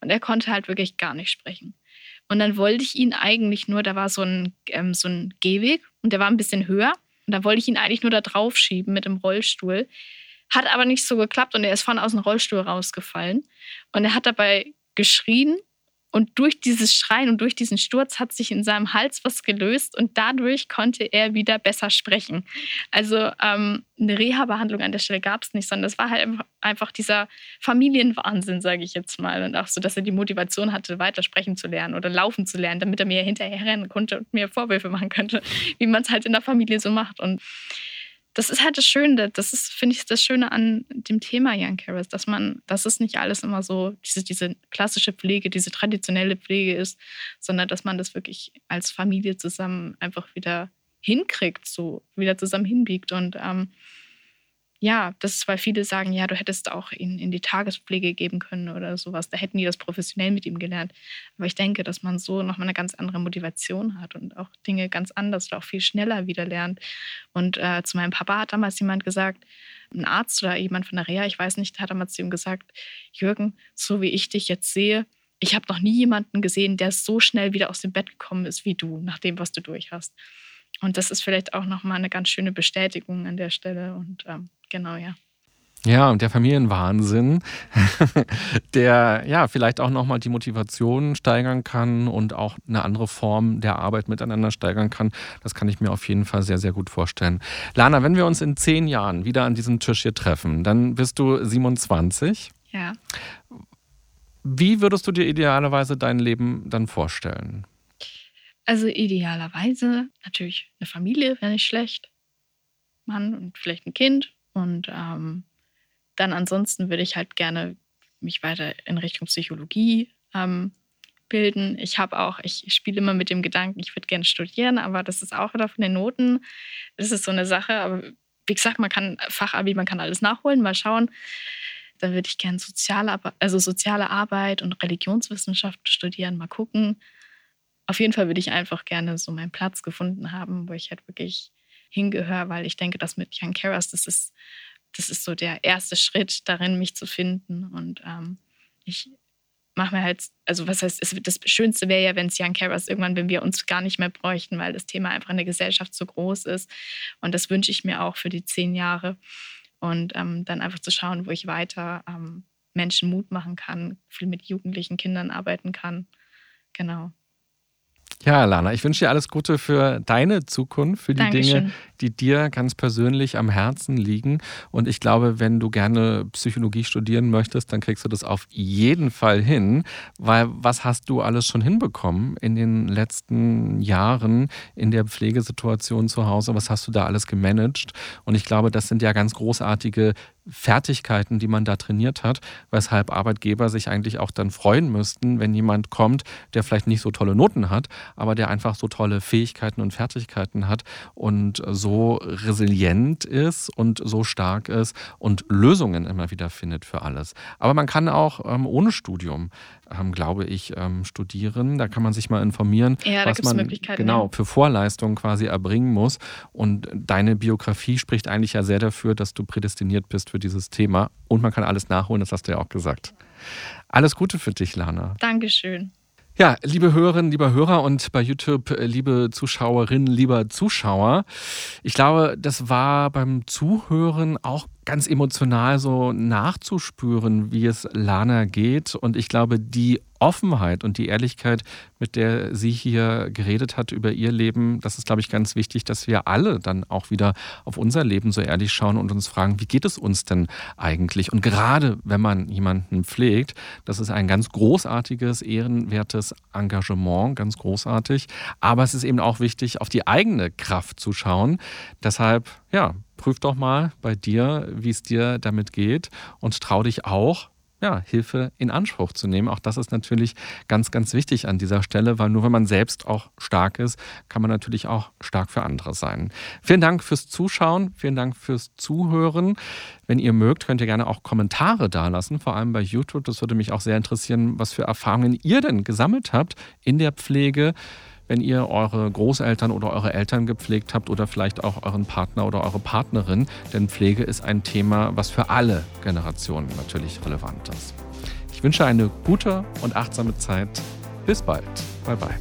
und er konnte halt wirklich gar nicht sprechen. Und dann wollte ich ihn eigentlich nur, da war so ein, ähm, so ein Gehweg und der war ein bisschen höher und da wollte ich ihn eigentlich nur da drauf schieben mit dem Rollstuhl. Hat aber nicht so geklappt und er ist vorne aus dem Rollstuhl rausgefallen. Und er hat dabei geschrien und durch dieses Schreien und durch diesen Sturz hat sich in seinem Hals was gelöst und dadurch konnte er wieder besser sprechen. Also ähm, eine Reha-Behandlung an der Stelle gab es nicht, sondern das war halt einfach dieser Familienwahnsinn, sage ich jetzt mal. Und auch so, dass er die Motivation hatte, weiter sprechen zu lernen oder laufen zu lernen, damit er mir hinterher rennen konnte und mir Vorwürfe machen könnte, wie man es halt in der Familie so macht. Und das ist halt das Schöne, das ist, finde ich, das Schöne an dem Thema Young Carers, dass man, dass es nicht alles immer so diese, diese klassische Pflege, diese traditionelle Pflege ist, sondern dass man das wirklich als Familie zusammen einfach wieder hinkriegt, so wieder zusammen hinbiegt. Und ähm, ja, das ist, weil viele sagen, ja, du hättest auch ihn in die Tagespflege geben können oder sowas. Da hätten die das professionell mit ihm gelernt. Aber ich denke, dass man so nochmal eine ganz andere Motivation hat und auch Dinge ganz anders oder auch viel schneller wieder lernt. Und äh, zu meinem Papa hat damals jemand gesagt, ein Arzt oder jemand von der Reha, ich weiß nicht, hat damals zu ihm gesagt, Jürgen, so wie ich dich jetzt sehe, ich habe noch nie jemanden gesehen, der so schnell wieder aus dem Bett gekommen ist wie du, nach dem, was du durch hast. Und das ist vielleicht auch nochmal eine ganz schöne Bestätigung an der Stelle. Und ähm, genau, ja. Ja, und der Familienwahnsinn, *laughs* der ja vielleicht auch nochmal die Motivation steigern kann und auch eine andere Form der Arbeit miteinander steigern kann. Das kann ich mir auf jeden Fall sehr, sehr gut vorstellen. Lana, wenn wir uns in zehn Jahren wieder an diesem Tisch hier treffen, dann bist du 27. Ja. Wie würdest du dir idealerweise dein Leben dann vorstellen? Also idealerweise natürlich eine Familie wäre nicht schlecht. Mann und vielleicht ein Kind. Und ähm, dann ansonsten würde ich halt gerne mich weiter in Richtung Psychologie ähm, bilden. Ich habe auch, ich spiele immer mit dem Gedanken, ich würde gerne studieren, aber das ist auch wieder von den Noten. Das ist so eine Sache. Aber wie gesagt, man kann Fachabi, man kann alles nachholen, mal schauen. Da würde ich gerne soziale, also soziale Arbeit und Religionswissenschaft studieren, mal gucken auf jeden Fall würde ich einfach gerne so meinen Platz gefunden haben, wo ich halt wirklich hingehöre, weil ich denke, dass mit Young Caras, das ist, das ist so der erste Schritt darin, mich zu finden. Und ähm, ich mache mir halt, also was heißt, es, das Schönste wäre ja, wenn es Young Caras irgendwann, wenn wir uns gar nicht mehr bräuchten, weil das Thema einfach in der Gesellschaft so groß ist. Und das wünsche ich mir auch für die zehn Jahre. Und ähm, dann einfach zu schauen, wo ich weiter ähm, Menschen Mut machen kann, viel mit jugendlichen Kindern arbeiten kann. Genau. Ja, Lana, ich wünsche dir alles Gute für deine Zukunft, für die Dankeschön. Dinge, die dir ganz persönlich am Herzen liegen. Und ich glaube, wenn du gerne Psychologie studieren möchtest, dann kriegst du das auf jeden Fall hin, weil was hast du alles schon hinbekommen in den letzten Jahren in der Pflegesituation zu Hause? Was hast du da alles gemanagt? Und ich glaube, das sind ja ganz großartige Fertigkeiten, die man da trainiert hat, weshalb Arbeitgeber sich eigentlich auch dann freuen müssten, wenn jemand kommt, der vielleicht nicht so tolle Noten hat, aber der einfach so tolle Fähigkeiten und Fertigkeiten hat und so resilient ist und so stark ist und Lösungen immer wieder findet für alles. Aber man kann auch ähm, ohne Studium, ähm, glaube ich, ähm, studieren. Da kann man sich mal informieren, ja, was man genau für Vorleistungen quasi erbringen muss. Und deine Biografie spricht eigentlich ja sehr dafür, dass du prädestiniert bist für dieses Thema. Und man kann alles nachholen, das hast du ja auch gesagt. Alles Gute für dich, Lana. Dankeschön. Ja, liebe Hörerinnen, lieber Hörer und bei YouTube äh, liebe Zuschauerinnen, lieber Zuschauer. Ich glaube, das war beim Zuhören auch ganz emotional so nachzuspüren, wie es Lana geht. Und ich glaube, die Offenheit und die Ehrlichkeit, mit der sie hier geredet hat über ihr Leben, das ist, glaube ich, ganz wichtig, dass wir alle dann auch wieder auf unser Leben so ehrlich schauen und uns fragen, wie geht es uns denn eigentlich? Und gerade wenn man jemanden pflegt, das ist ein ganz großartiges, ehrenwertes Engagement, ganz großartig. Aber es ist eben auch wichtig, auf die eigene Kraft zu schauen. Deshalb, ja, prüf doch mal bei dir, wie es dir damit geht und trau dich auch, ja, Hilfe in Anspruch zu nehmen. Auch das ist natürlich ganz, ganz wichtig an dieser Stelle, weil nur wenn man selbst auch stark ist, kann man natürlich auch stark für andere sein. Vielen Dank fürs Zuschauen, vielen Dank fürs Zuhören. Wenn ihr mögt, könnt ihr gerne auch Kommentare dalassen, vor allem bei YouTube. Das würde mich auch sehr interessieren, was für Erfahrungen ihr denn gesammelt habt in der Pflege wenn ihr eure Großeltern oder eure Eltern gepflegt habt oder vielleicht auch euren Partner oder eure Partnerin. Denn Pflege ist ein Thema, was für alle Generationen natürlich relevant ist. Ich wünsche eine gute und achtsame Zeit. Bis bald. Bye bye.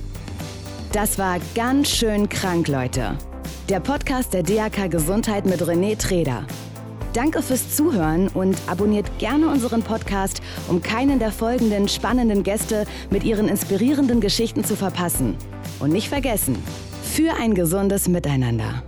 Das war ganz schön krank, Leute. Der Podcast der DAK Gesundheit mit René Treder. Danke fürs Zuhören und abonniert gerne unseren Podcast, um keinen der folgenden spannenden Gäste mit ihren inspirierenden Geschichten zu verpassen. Und nicht vergessen, für ein gesundes Miteinander.